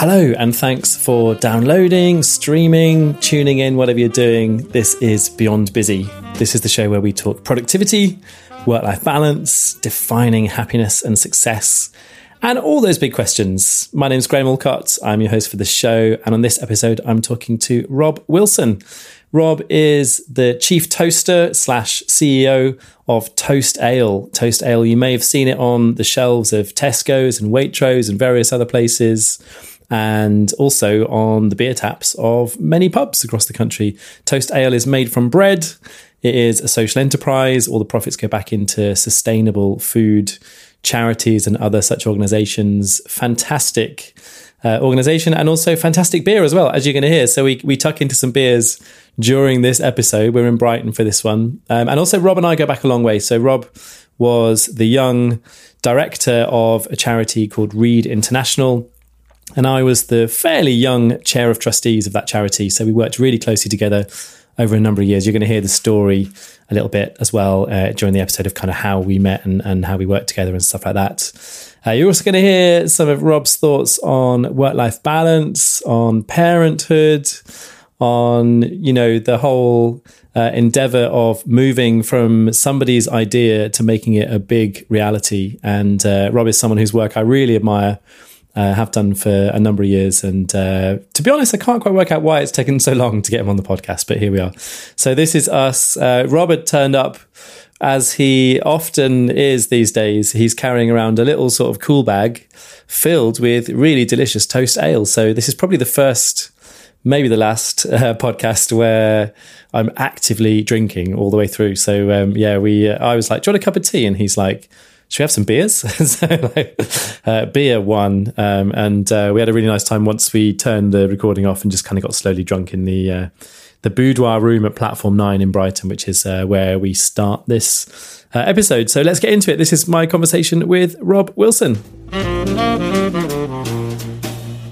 Hello, and thanks for downloading, streaming, tuning in, whatever you're doing. This is Beyond Busy. This is the show where we talk productivity, work life balance, defining happiness and success, and all those big questions. My name is Graham Allcott. I'm your host for the show. And on this episode, I'm talking to Rob Wilson. Rob is the chief toaster slash CEO of Toast Ale. Toast Ale, you may have seen it on the shelves of Tesco's and Waitrose and various other places and also on the beer taps of many pubs across the country. Toast Ale is made from bread. It is a social enterprise. All the profits go back into sustainable food charities and other such organizations. Fantastic uh, organization and also fantastic beer as well, as you're going to hear. So we, we tuck into some beers during this episode. We're in Brighton for this one. Um, and also, Rob and I go back a long way. So, Rob was the young director of a charity called Read International and I was the fairly young chair of trustees of that charity. So we worked really closely together over a number of years. You're going to hear the story a little bit as well uh, during the episode of kind of how we met and, and how we worked together and stuff like that. Uh, you're also going to hear some of Rob's thoughts on work life balance, on parenthood, on, you know, the whole uh, endeavor of moving from somebody's idea to making it a big reality. And uh, Rob is someone whose work I really admire uh, have done for a number of years. And uh, to be honest, I can't quite work out why it's taken so long to get him on the podcast, but here we are. So this is us. Uh, Robert turned up as he often is these days. He's carrying around a little sort of cool bag filled with really delicious toast ale. So this is probably the first. Maybe the last uh, podcast where I'm actively drinking all the way through. So um, yeah, we. Uh, I was like, "Do you want a cup of tea?" And he's like, should we have some beers? so like, uh, beer one, um, and uh, we had a really nice time once we turned the recording off and just kind of got slowly drunk in the uh, the boudoir room at Platform Nine in Brighton, which is uh, where we start this uh, episode. So let's get into it. This is my conversation with Rob Wilson.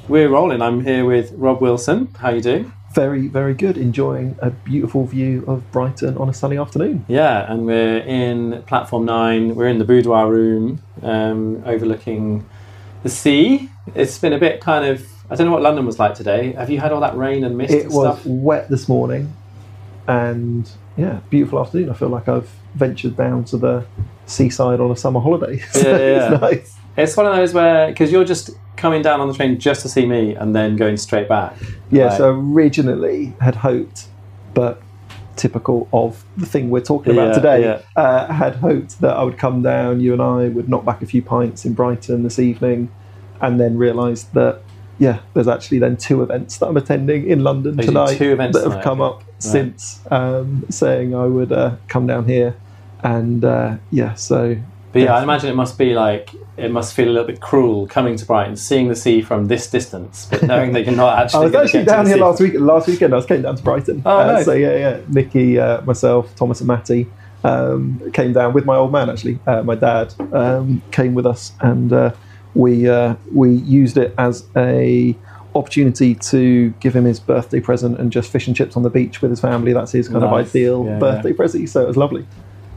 We're rolling. I'm here with Rob Wilson. How you doing? Very, very good. Enjoying a beautiful view of Brighton on a sunny afternoon. Yeah, and we're in platform nine. We're in the boudoir room, um, overlooking the sea. It's been a bit kind of. I don't know what London was like today. Have you had all that rain and mist? It and was stuff? wet this morning, and yeah, beautiful afternoon. I feel like I've ventured down to the seaside on a summer holiday. so Yeah, yeah. it's nice. It's one of those where because you're just coming down on the train just to see me and then going straight back. Yeah, Right. so originally had hoped, but typical of the thing we're talking about Yeah, today, yeah. uh, had hoped that I would come down, you and I would knock back a few pints in Brighton this evening, and then realised that, yeah, there's actually then two events that I'm attending in London do tonight two events that have tonight, come okay. up since um, saying I would uh, come down here. And uh, yeah, so But yeah, I imagine it must be like it must feel a little bit cruel coming to Brighton, seeing the sea from this distance, but knowing that you're not actually. I was actually get to down here last week. Last weekend, I was came down to Brighton. Oh, Uh, nice. So yeah, yeah. Nikki, uh, myself, Thomas, and Matty um, came down with my old man. Actually, uh, my dad um, came with us, and uh, we uh, we used it as a opportunity to give him his birthday present and just fish and chips on the beach with his family. That's his kind Nice. of ideal Yeah, birthday present. So it was lovely.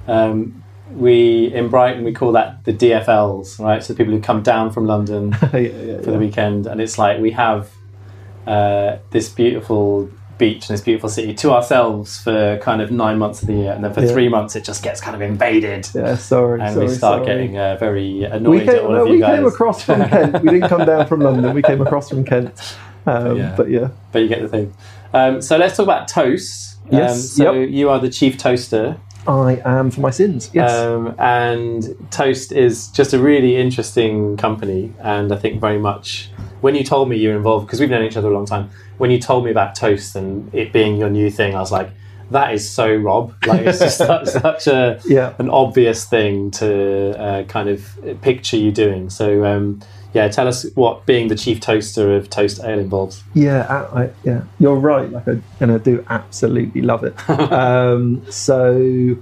Um, we in Brighton we call that the DFLs, right? So people who come down from London yeah, yeah, for the weekend, and it's like we have uh, this beautiful beach and this beautiful city to ourselves for kind of nine months of the year, and then for Yeah. three months it just gets kind of invaded, yeah. Sorry, and sorry, we start sorry. getting uh, very We annoyed came, at all no, of you we guys. came across from Kent. We didn't come down from London. We came across from Kent. Um, yeah. But yeah. but you get the thing. Um, so let's talk about toast. Yes, Um, so yep. you are the chief toaster. I am for my sins. Yes. Um, and Toast is just a really interesting company, and I think very much when you told me you were involved because we've known each other a long time. When you told me about Toast and it being your new thing, I was like, "That is so Rob." Like it's just such, such a yeah. an obvious thing to uh, kind of picture you doing. So um, yeah, tell us what being the chief toaster of Toast Ale involves. Yeah, I, I, yeah, you're right. Like, I, and I do absolutely love it. um, so,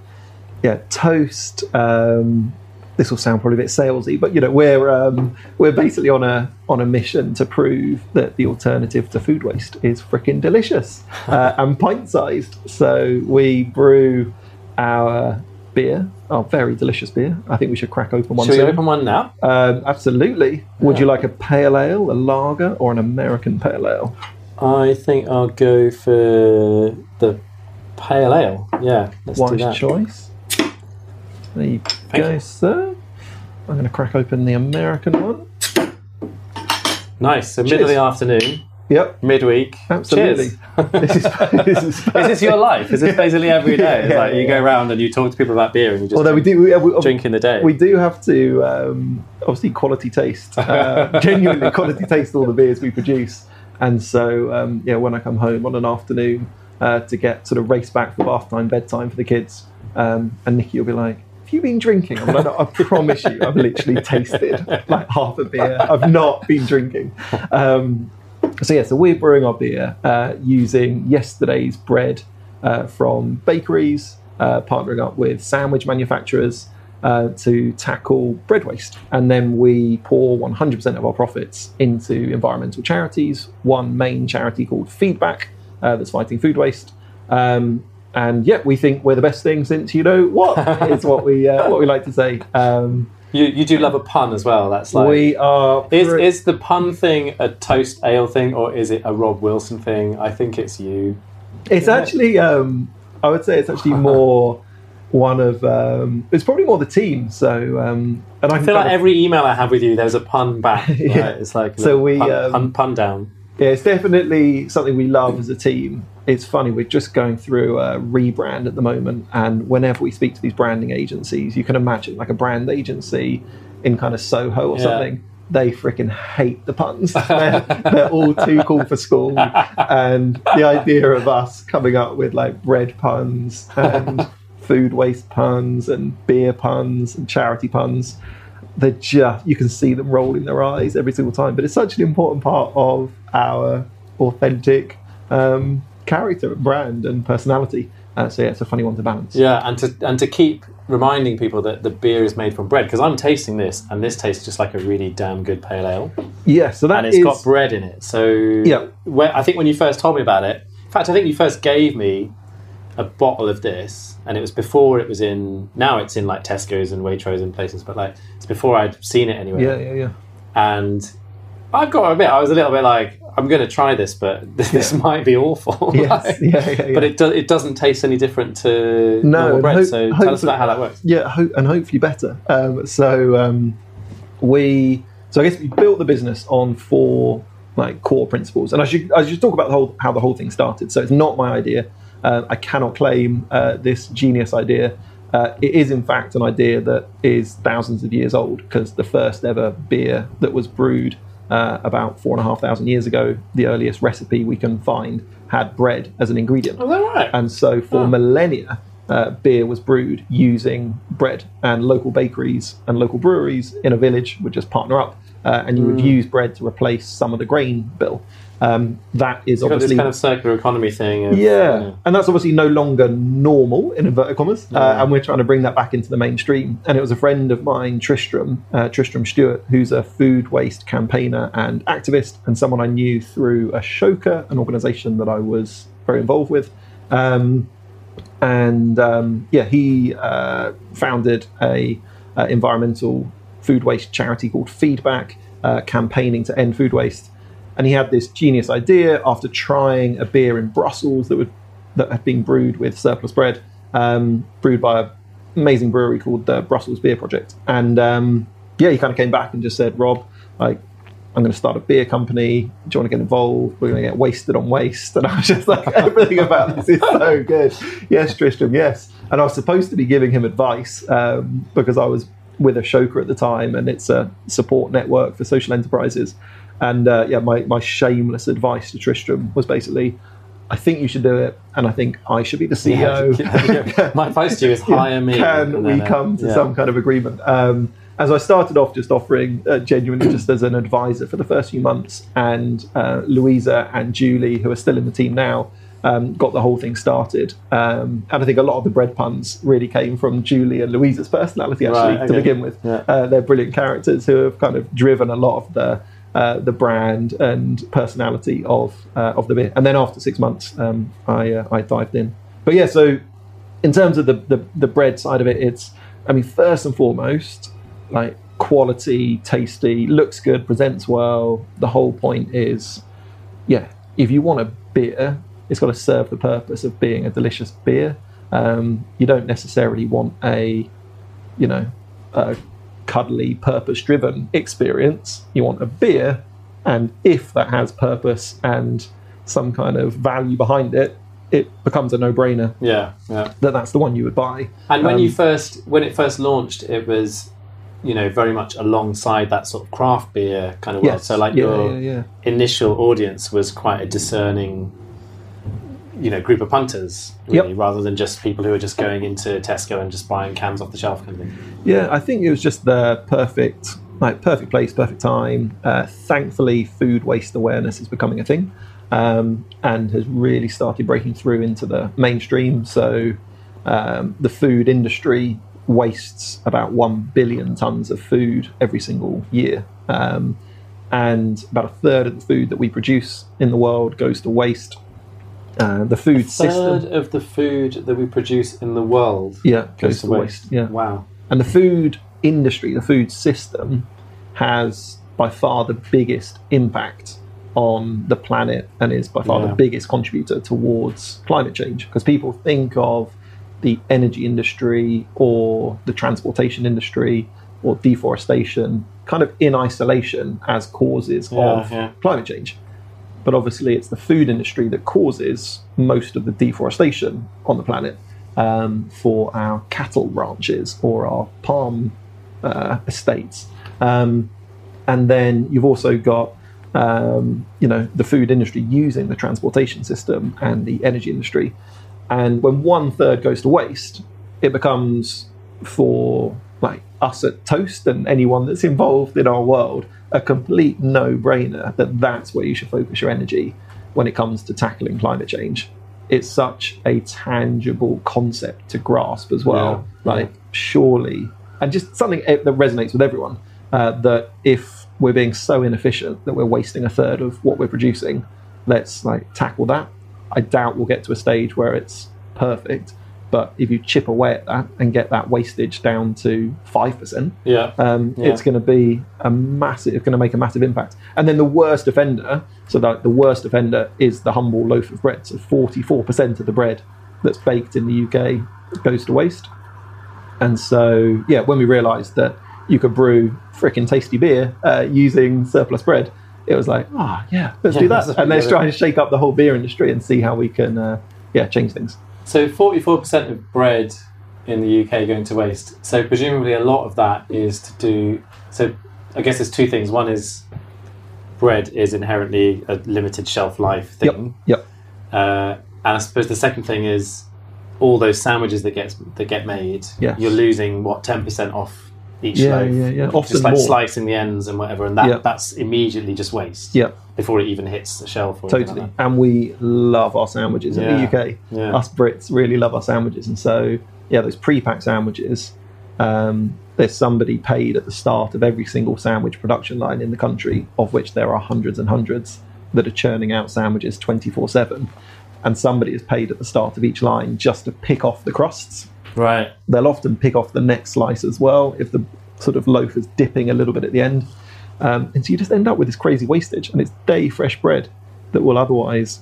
yeah, toast. Um, this will sound probably a bit salesy, but you know, we're um, we're basically on a on a mission to prove that the alternative to food waste is freaking delicious uh, and pint sized. So we brew our beer, our very delicious beer. I think we should crack open one. Should we open one now? Um, absolutely. Would Yeah. you like a pale ale, a lager, or an American pale ale? I think I'll go for the pale ale. Yeah, let's do that. choice. There you Thank go, you. sir. I'm going to crack open the American one. Nice. So middle of the afternoon, Yep, midweek. absolutely. Cheers. this is, this is, Is this your life? Is this basically every day? It's Yeah, like you yeah, go around and you talk to people about beer and you just Although we do, we, we, drink in the day. we do have to um, obviously quality taste, uh, genuinely quality taste all the beers we produce. And so, um, yeah, when I come home on an afternoon uh, to get sort of race back for bath time, bedtime for the kids, um, and Nikki will be like, "Have you been drinking?" I'm like, "No, "I promise you, I've literally tasted like half a beer. I've not been drinking." Um, so yeah, so we're brewing our beer uh, using yesterday's bread uh, from bakeries, uh, partnering up with sandwich manufacturers uh, to tackle bread waste, and then we pour 100% of our profits into environmental charities. One main charity called Feedback uh, that's fighting food waste. Um, and yeah, we think we're the best thing since you know what is what we uh, what we like to say. Um, you, you do love a pun as well. That's like we are Is, pre- is the pun thing a toast ale thing or is it a Rob Wilson thing? I think it's you. It's actually, um, I would say, it's actually more one of. Um, it's probably more the team. So, um, and I, I feel like of- every email I have with you, there's a pun back. right? Yeah. It's like So we, pun, um, pun, pun down. yeah, it's definitely something we love as a team. It's funny, we're just going through a rebrand at the moment, and whenever we speak to these branding agencies, you can imagine like a brand agency in kind of Soho or Yeah. something. They freaking hate the puns. They're, they're all too cool for school, and the idea of us coming up with like bread puns and food waste puns and beer puns and charity puns they're just you can see them rolling their eyes every single time but it's such an important part of our authentic um, character brand and personality uh, so yeah it's a funny one to balance Yeah, and to and to keep reminding people that the beer is made from bread because I'm tasting this and this tastes just like a really damn good pale ale yeah so that and it's is- got bread in it. So Yeah. when, I think when you first told me about it, in fact, I think you first gave me a bottle of this, and it was before it was in. Now it's in like Tesco's and Waitrose and places, but like it's before I'd seen it anywhere. yeah yeah yeah And I've got to admit, I was a little bit like, I'm going to try this, but this might be awful. yes Like- yeah yeah, yeah. But it do, it doesn't taste any different to No, normal bread. hope- so tell us about how that works. yeah, ho- and hopefully better. Um, so um, we, so I guess we built the business on four like core principles, and I should I should talk about the whole how the whole thing started. So it's not my idea. Uh, I cannot claim uh, this genius idea. Uh, it is in fact an idea that is thousands of years old because the first ever beer that was brewed uh, about four and a half thousand years ago, the earliest recipe we can find had bread as an ingredient. Oh, right? And so for Oh. millennia, uh, beer was brewed using bread, and local bakeries and local breweries in a village would just partner up, uh, and you would Hmm. use bread to replace some of the grain bill. Um, that is You've got this obviously kind of circular economy thing. Of, yeah, and that's obviously no longer normal in inverted commas, uh, and we're trying to bring that back into the mainstream. And it was a friend of mine, Tristram, uh, Tristram Stuart, who's a food waste campaigner and activist, and someone I knew through Ashoka, an organisation that I was very involved with. Um, and um, yeah, he uh, founded a uh, environmental food waste charity called Feedback, uh, campaigning to end food waste. And he had this genius idea after trying a beer in Brussels that would that had been brewed with surplus bread, um, brewed by an amazing brewery called the Brussels Beer Project. And um, yeah, he kind of came back and just said, Rob, like, I'm going to start a beer company. Do you want to get involved? We're going to get wasted on waste. And I was just like, everything about this is so good. Yes, Tristram, yes. And I was supposed to be giving him advice um, because I was with Ashoka at the time, and it's a support network for social enterprises. And uh, yeah, my, my shameless advice to Tristram was basically, I think you should do it, and I think I should be the CEO. Yeah. My advice to you is hire me. Can we uh, come to yeah. some kind of agreement? Um, as I started off just offering uh, genuinely just as an advisor for the first few months, and uh, Louisa and Julie, who are still in the team now, um, got the whole thing started. Um, and I think a lot of the bread puns really came from Julie and Louisa's personality, actually, Right, to begin with. Yeah. Uh, they're brilliant characters who have kind of driven a lot of the uh, the brand and personality of uh, of the beer. And then after six months, um, I uh, I dived in. But yeah, so in terms of the, the the bread side of it, it's I mean first and foremost like quality, tasty, looks good, presents well. The whole point is, yeah, if you want a beer, it's got to serve the purpose of being a delicious beer. Um, you don't necessarily want a, you know, cuddly, purpose-driven experience. You want a beer, and if that has purpose and some kind of value behind it, it becomes a no-brainer Yeah, yeah. that that's the one you would buy. And when Um, you first, when it first launched, it was, you know, very much alongside that sort of craft beer kind of world. Yes. So like yeah, your yeah, yeah. initial audience was quite a discerning, you know, group of punters, really, rather than just people who are just going into Tesco and just buying cans off the shelf kind of thing. Yeah, I think it was just the perfect, like perfect place, perfect time. Uh, thankfully, food waste awareness is becoming a thing, um, and has really started breaking through into the mainstream. So, um, the food industry wastes about one billion tons of food every single year, um, and about a third of the food that we produce in the world goes to waste. Uh, the food Third system, of the food that we produce in the world yeah, goes, to waste. Yeah, Wow. And the food industry, the food system, has by far the biggest impact on the planet and is by far Yeah. the biggest contributor towards climate change. Because people think of the energy industry or the transportation industry or deforestation kind of in isolation as causes Yeah, of yeah. climate change. But obviously, it's the food industry that causes most of the deforestation on the planet um, for our cattle ranches or our palm uh, estates. Um, and then you've also got, um, you know, the food industry using the transportation system and the energy industry. And when one third goes to waste, it becomes for like us at Toast and anyone that's involved in our world a complete no-brainer that that's where you should focus your energy when it comes to tackling climate change. It's such a tangible concept to grasp as well. Yeah, like surely, and just something that resonates with everyone uh, that if we're being so inefficient that we're wasting a third of what we're producing, let's like tackle that. I doubt we'll get to a stage where it's perfect, but if you chip away at that and get that wastage down to five percent, Yeah. um, Yeah. it's going to be a massive. It's going to make a massive impact. And then the worst offender. So that the worst offender is the humble loaf of bread. So forty-four percent of the bread that's baked in the UK goes to waste. And so yeah, when we realised that you could brew frickin' tasty beer uh, using surplus bread, it was like, ah, yeah, let's Yeah, do that, and let's try and shake up the whole beer industry and see how we can, uh, yeah, change things. So forty-four percent of bread in the UK going to waste. So presumably a lot of that is to do. So I guess there's two things. One is bread is inherently a limited shelf life thing, Yep. uh, and I suppose the second thing is all those sandwiches that get that get made. Yes. You're losing what ten percent off each Yeah, loaf. yeah, yeah. Often just like more. slicing the ends and whatever, and that Yeah. that's immediately just waste. Yep. Before it even hits the shelf. Or Totally. like And we love our sandwiches in the UK. Yeah. Us Brits really love our sandwiches. And so, yeah, those pre packed sandwiches, um, there's somebody paid at the start of every single sandwich production line in the country, of which there are hundreds and hundreds that are churning out sandwiches 24 7. And somebody is paid at the start of each line just to pick off the crusts. Right. They'll often pick off the next slice as well if the sort of loaf is dipping a little bit at the end. Um, and so you just end up with this crazy wastage, and it's day fresh bread that will otherwise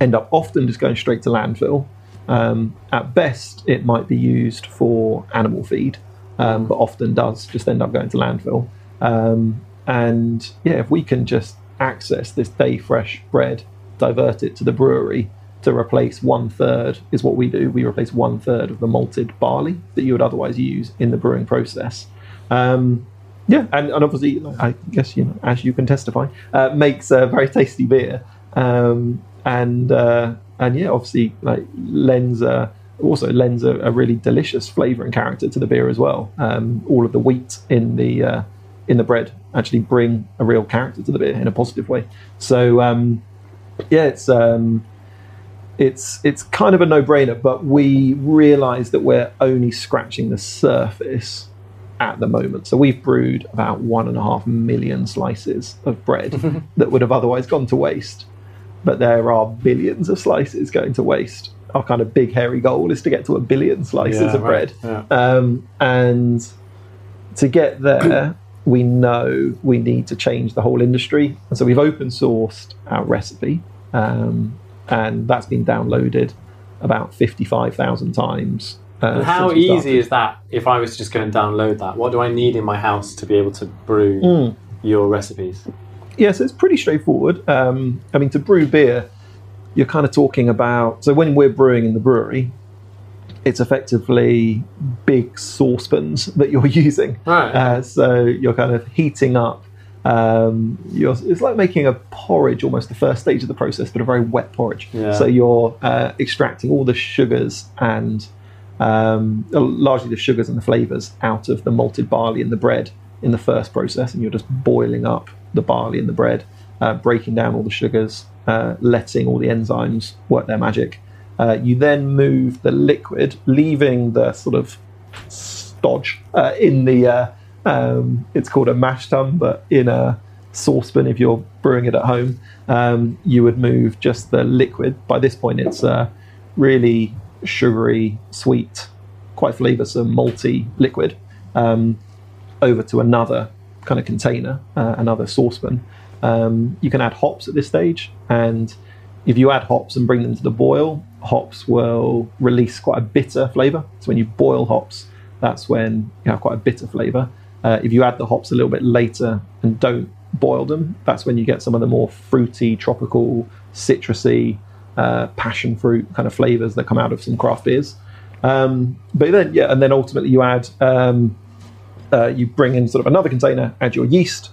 end up often just going straight to landfill. Um, at best, it might be used for animal feed, um, but often does just end up going to landfill. Um, and yeah, if we can just access this day fresh bread, divert it to the brewery to replace one third, is what we do. We replace one third of the malted barley that you would otherwise use in the brewing process. Um, yeah, and, and obviously, like, I guess you know, as you can testify, uh, makes a very tasty beer, um, and uh, and yeah, obviously, like lends a, also lends a, a really delicious flavour and character to the beer as well. Um, all of the wheat in the uh, in the bread actually bring a real character to the beer in a positive way. So um, yeah, it's um, it's it's kind of a no-brainer, but we realise that we're only scratching the surface at the moment. So we've brewed about one and a half million slices of bread that would have otherwise gone to waste. But there are billions of slices going to waste. our kind of big hairy goal is to get to a billion slices Yeah, of bread. right, Um, and to get there, we know we need to change the whole industry. And so we've open sourced our recipe, um, and that's been downloaded about 55,000 times. Uh, how easy is that if I was just going to download that? What do I need in my house to be able to brew Mm. your recipes? Yeah, so it's pretty straightforward. Um, I mean, to brew beer, you're kind of talking about. So when we're brewing in the brewery, it's effectively big saucepans that you're using. Right. Uh, so you're kind of heating up. Um, you're, it's like making a porridge, almost the first stage of the process, but a very wet porridge. Yeah. So you're uh, extracting all the sugars and um, largely the sugars and the flavors out of the malted barley in the bread in the first process, and you're just boiling up the barley and the bread, uh, breaking down all the sugars, uh, letting all the enzymes work their magic. Uh, you then move the liquid, leaving the sort of stodge uh, in the. Uh, um, it's called a mash tun, but in a saucepan, if you're brewing it at home, um, you would move just the liquid. By this point, it's uh, really sugary, sweet, quite flavoursome, malty liquid um, over to another kind of container, uh, another saucepan. Um, you can add hops at this stage, and if you add hops and bring them to the boil, hops will release quite a bitter flavour. So when you boil hops, that's when you have quite a bitter flavour. Uh, if you add the hops a little bit later and don't boil them, that's when you get some of the more fruity, tropical, citrusy, uh, passion fruit kind of flavours that come out of some craft beers. Um, but then, yeah, and then ultimately you add, um, uh, you bring in sort of another container, add your yeast,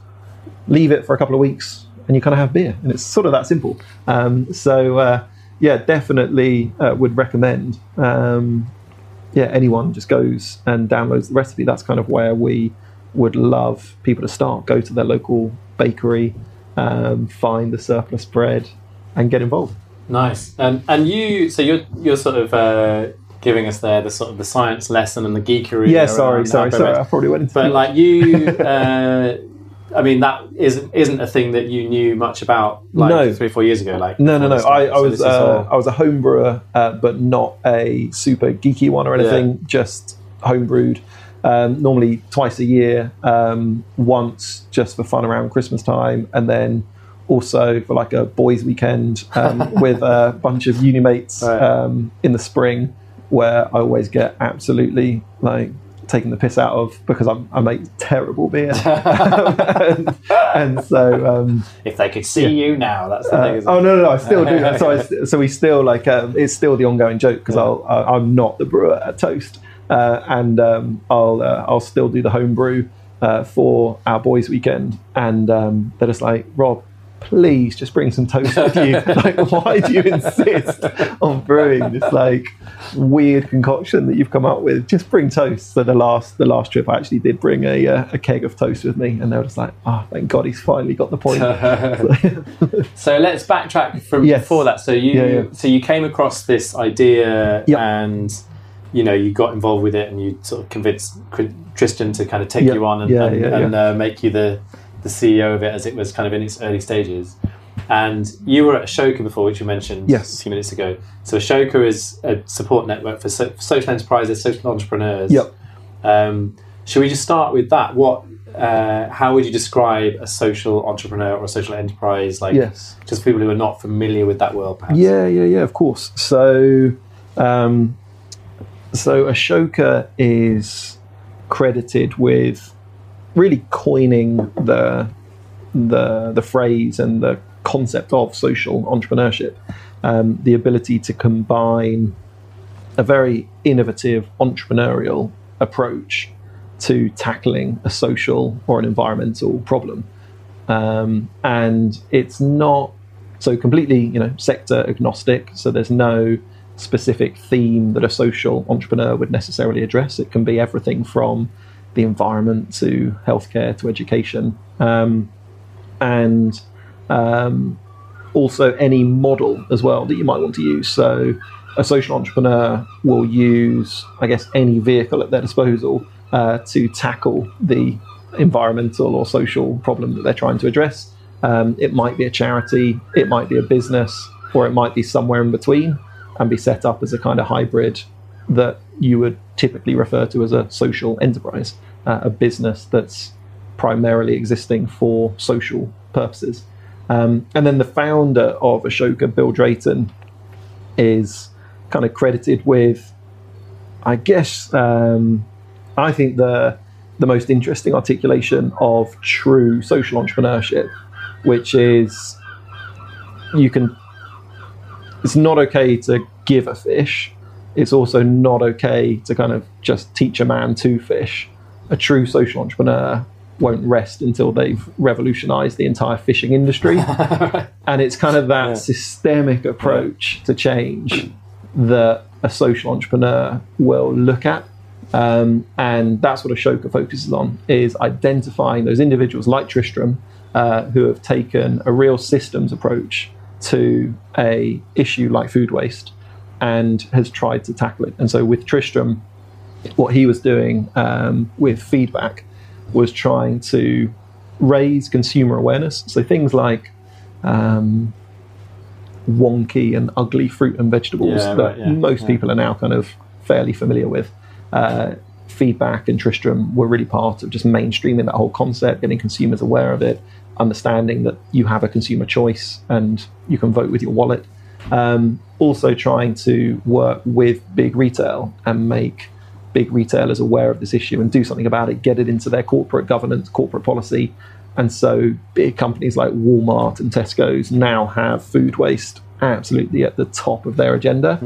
leave it for a couple of weeks, and you kind of have beer. And it's sort of that simple. Um, so, uh, yeah, definitely uh, would recommend. Um, yeah, anyone just goes and downloads the recipe. That's kind of where we would love people to start. Go to their local bakery, um, find the surplus bread, and get involved. Nice. And and you, so you're you're sort of uh, giving us there the sort of the science lesson and the geekery. Yeah, sorry, sorry, sorry. I probably went into But like you, uh, I mean, that isn't isn't a thing that you knew much about like No. three four years ago. Like No, no, no. I, I started. So was uh, all- I was a home brewer, uh, but not a super geeky one or anything. Just home brewed. Um, normally twice a year, um, once just for fun around Christmas time, and then also for like a boys' weekend um, with a bunch of uni mates Right. um, in the spring, where I always get absolutely like taken the piss out of because I'm, I make terrible beer, and, and so. Um, if they could see you now, that's the uh, thing. Isn't oh no, no, no! I still do that. So, I, so we still like um, it's still the ongoing joke because I'll I, I'm not the brewer at Toast, uh, and um, I'll uh, I'll still do the home brew uh, for our boys' weekend, and um, they're just like Rob. Please just bring some toast with you. like, why do you insist on brewing this like weird concoction that you've come up with? Just bring toast. So the last the last trip, I actually did bring a uh, a keg of toast with me, and they were just like, "Oh, thank God, he's finally got the point." so let's backtrack from Yes. before that. So you Yeah, yeah. so you came across this idea Yep. and you know you got involved with it and you sort of convinced Tristan to kind of take Yep. you on and, Yeah, and, and Uh, make you the the CEO of it as it was kind of in its early stages. And you were at Ashoka before, which you mentioned Yes. a few minutes ago. So Ashoka is a support network for so- social enterprises, social entrepreneurs. Yep. Um, should we just start with that? What? Uh, how would you describe a social entrepreneur or a social enterprise? Like, yes. just people who are not familiar with that world, perhaps. Yeah, yeah, yeah. Of course. So, um, so Ashoka is credited with really coining the the the phrase and the concept of social entrepreneurship. Um, the ability to combine a very innovative entrepreneurial approach to tackling a social or an environmental problem. Um, and it's not so completely, you know, sector agnostic. So there's no specific theme that a social entrepreneur would necessarily address. It can be everything from the environment to healthcare to education, um, and um, also any model as well that you might want to use. So a social entrepreneur will use, I guess, any vehicle at their disposal uh, to tackle the environmental or social problem that they're trying to address. Um, it might be a charity, it might be a business, or it might be somewhere in between. and be set up as a kind of hybrid that you would typically refer to as a social enterprise, uh, a business that's primarily existing for social purposes. Um, and then the founder of Ashoka, Bill Drayton, is kind of credited with, I guess, um, I think the the most interesting articulation of true social entrepreneurship, which is you can. It's not okay to give a fish. It's also not okay to kind of just teach a man to fish. A true social entrepreneur won't rest until they've revolutionized the entire fishing industry. and it's kind of that Yeah. systemic approach to change that a social entrepreneur will look at. Um, and that's what Ashoka focuses on is identifying those individuals like Tristram uh, who have taken a real systems approach to a issue like food waste and has tried to tackle it. And so with Tristram, what he was doing um, with feedback was trying to raise consumer awareness. So things like um, wonky and ugly fruit and vegetables Yeah, that right, yeah, most yeah. people are now kind of fairly familiar with. Uh, feedback and Tristram were really part of just mainstreaming that whole concept, getting consumers aware of it, understanding that you have a consumer choice and you can vote with your wallet. Um, also, trying to work with big retail and make big retailers aware of this issue and do something about it, get it into their corporate governance, corporate policy. And so, big companies like Walmart and Tesco's now have food waste absolutely at the top of their agenda.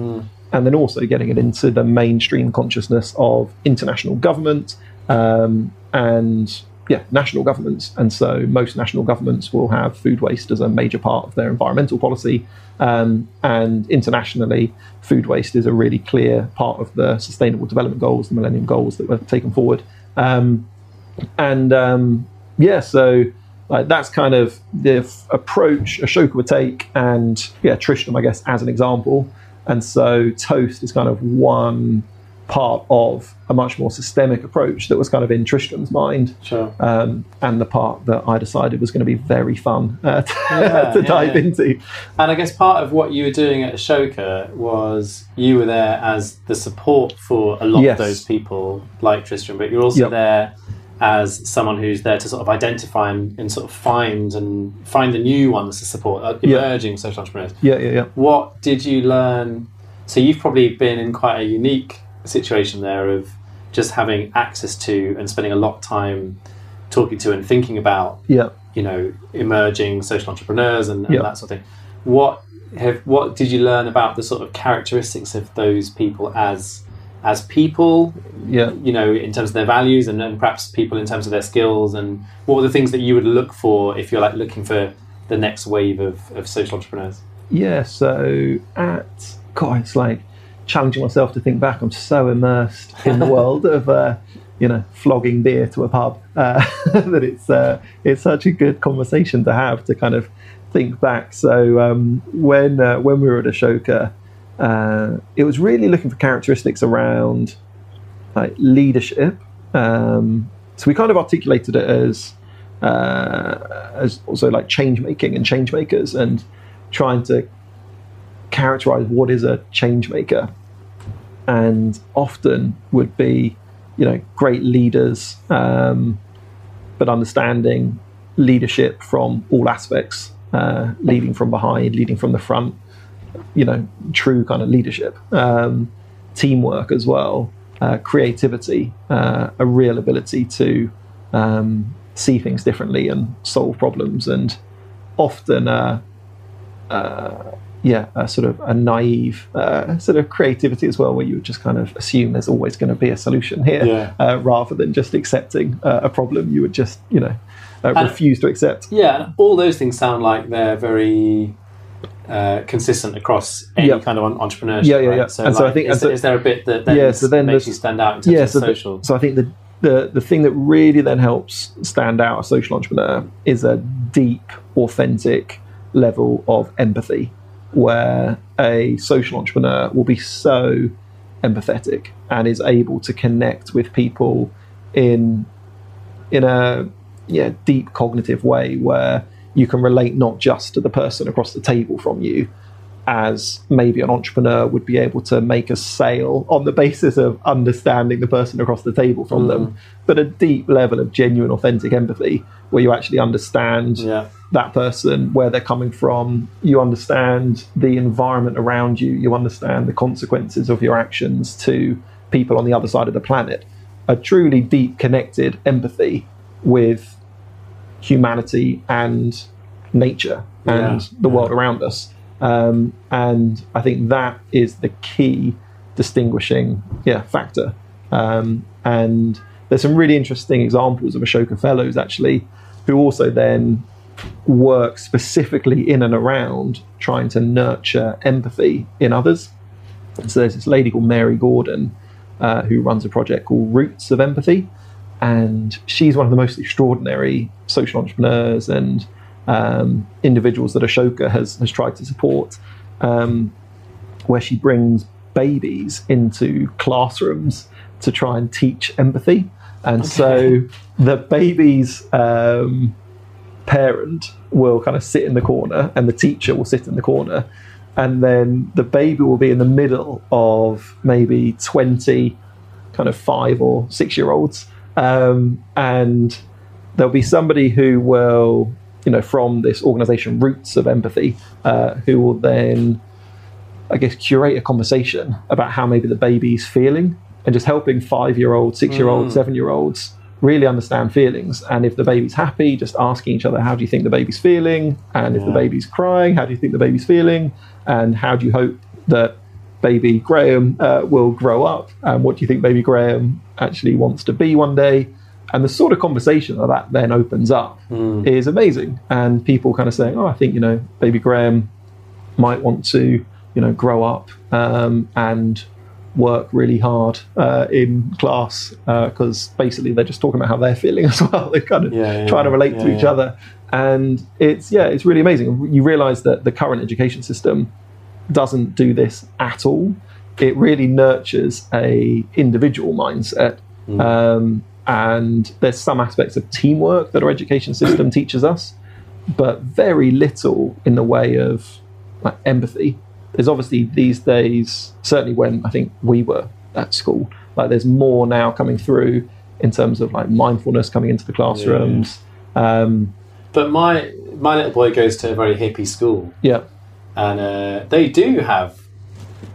And then also getting it into the mainstream consciousness of international government um, and yeah, national governments. And so most national governments will have food waste as a major part of their environmental policy. Um, and internationally, food waste is a really clear part of the Sustainable Development Goals, the Millennium Goals that were taken forward. Um, and um, yeah, so like that's kind of the f- approach Ashoka would take, and yeah, Tristram, I guess, as an example. And so Toast is kind of one part of a much more systemic approach that was kind of in Tristram's mind, Sure. um, and the part that I decided was going to be very fun uh, to, Yeah, to yeah, dive yeah. into. And I guess part of what you were doing at Ashoka was you were there as the support for a lot Yes. of those people like Tristram, but you're also Yep. there as someone who's there to sort of identify and, and sort of find and find the new ones to support uh, Yeah. emerging social entrepreneurs. Yeah, yeah, yeah. What did you learn? So you've probably been in quite a unique situation there of just having access to and spending a lot of time talking to and thinking about Yeah. you know emerging social entrepreneurs and, and Yeah. that sort of thing. What have what did you learn about the sort of characteristics of those people as as people? Yeah. You know, in terms of their values and, and perhaps people in terms of their skills and what were the things that you would look for if you're like looking for the next wave of, of social entrepreneurs? Yeah, so at God, it's like challenging myself to think back. I'm so immersed in the world of uh, you know flogging beer to a pub uh, that it's uh, it's such a good conversation to have to kind of think back. So um, when uh, when we were at Ashoka, uh, it was really looking for characteristics around like leadership. Um, so we kind of articulated it as uh, as also like change making and change makers and trying to characterize what is a change maker and often would be you know great leaders um, but understanding leadership from all aspects uh, leading from behind leading from the front you know true kind of leadership. Um, teamwork as well uh, creativity uh, a real ability to um, see things differently and solve problems and often uh, uh, yeah, a sort of a naive uh, sort of creativity as well, where you would just kind of assume there's always going to be a solution here, Yeah. uh, rather than just accepting uh, a problem. You would just, you know, uh, refuse to accept. Yeah, all those things sound like they're very uh, consistent across any Yep. kind of entrepreneurship. Yeah, yeah, right? yeah. So, And so I think- is, so- is there a bit that then, Yeah, so then makes you stand out in terms yeah, of so, the- social? so I think the, the the thing that really then helps stand out a social entrepreneur is a deep, authentic level of empathy, where a social entrepreneur will be so empathetic and is able to connect with people in in a yeah deep cognitive way where you can relate not just to the person across the table from you as maybe an entrepreneur would be able to make a sale on the basis of understanding the person across the table from hmm. them, but a deep level of genuine, authentic empathy where you actually understand Yeah. That person, where they're coming from. You understand the environment around you. You understand the consequences of your actions to people on the other side of the planet. A truly deep, connected empathy with humanity and nature and Yeah. the world around us. Um, and I think that is the key distinguishing yeah, factor. Um, and there's some really interesting examples of Ashoka Fellows actually, who also then work specifically in and around trying to nurture empathy in others. So there's this lady called Mary Gordon uh, who runs a project called Roots of Empathy, and she's one of the most extraordinary social entrepreneurs and um, individuals that Ashoka has has tried to support, um, where she brings babies into classrooms to try and teach empathy, and so the babies. Um, parent will kind of sit in the corner and the teacher will sit in the corner. And then the baby will be in the middle of maybe 20 kind of five or six year olds. Um, and there'll be somebody who will you know from this organization roots of empathy uh, who will then i guess curate a conversation about how maybe the baby's feeling and just helping five year olds six year olds seven year olds really understand feelings. And if the baby's happy just asking each other how do you think the baby's feeling? And if the baby's crying how do you think the baby's feeling? And how do you hope that baby graham uh, will grow up? And what do you think baby graham actually wants to be one day? And the sort of conversation that that then opens up is amazing. And people kind of saying oh i think you know baby graham might want to you know grow up um, and work really hard uh, in class because basically they're just talking about how they're feeling as well. They're kind of Yeah, yeah, trying to relate yeah, to each other. And it's yeah it's really amazing. You realize that the current education system doesn't do this at all. It really nurtures a individual mindset um, and there's some aspects of teamwork that our education system teaches us but very little in the way of like empathy. There's obviously these days, certainly when I think we were at school, like there's more now coming through in terms of like mindfulness coming into the classrooms. Um, But my my little boy goes to a very hippie school, yeah, and uh, they do have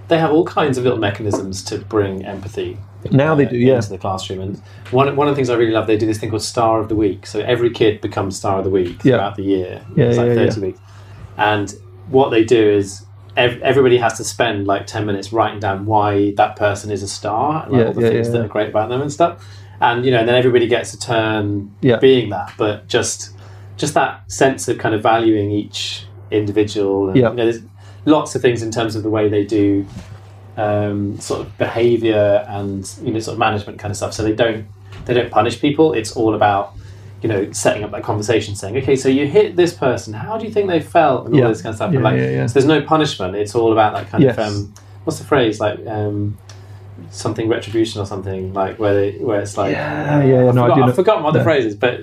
they have all kinds of little mechanisms to bring empathy. Now they uh, do, yeah. into the classroom. And one one of the things I really love, they do this thing called Star of the Week. So every kid becomes Star of the Week Yeah. throughout the year. Yeah, it's like yeah, thirty weeks, and what they do is. Ev- Everybody has to spend like ten minutes writing down why that person is a star, and like, Yeah, all the yeah, things yeah, that are great about them and stuff. And you know, then everybody gets a turn being that, but just just that sense of kind of valuing each individual. And, you know, there's lots of things in terms of the way they do um, sort of behaviour and you know sort of management kind of stuff. So they don't they don't punish people. It's all about you know setting up that conversation, saying, okay, so you hit this person. How do you think they felt? And all Yeah. this kind of stuff. Yeah, like, yeah, yeah. So there's no punishment. It's all about that kind Yes. of um, what's the phrase like. Um, Something retribution or something like where they, where it's like Yeah, yeah, yeah, I've, no, forgot, I've forgotten what the no. phrase is, but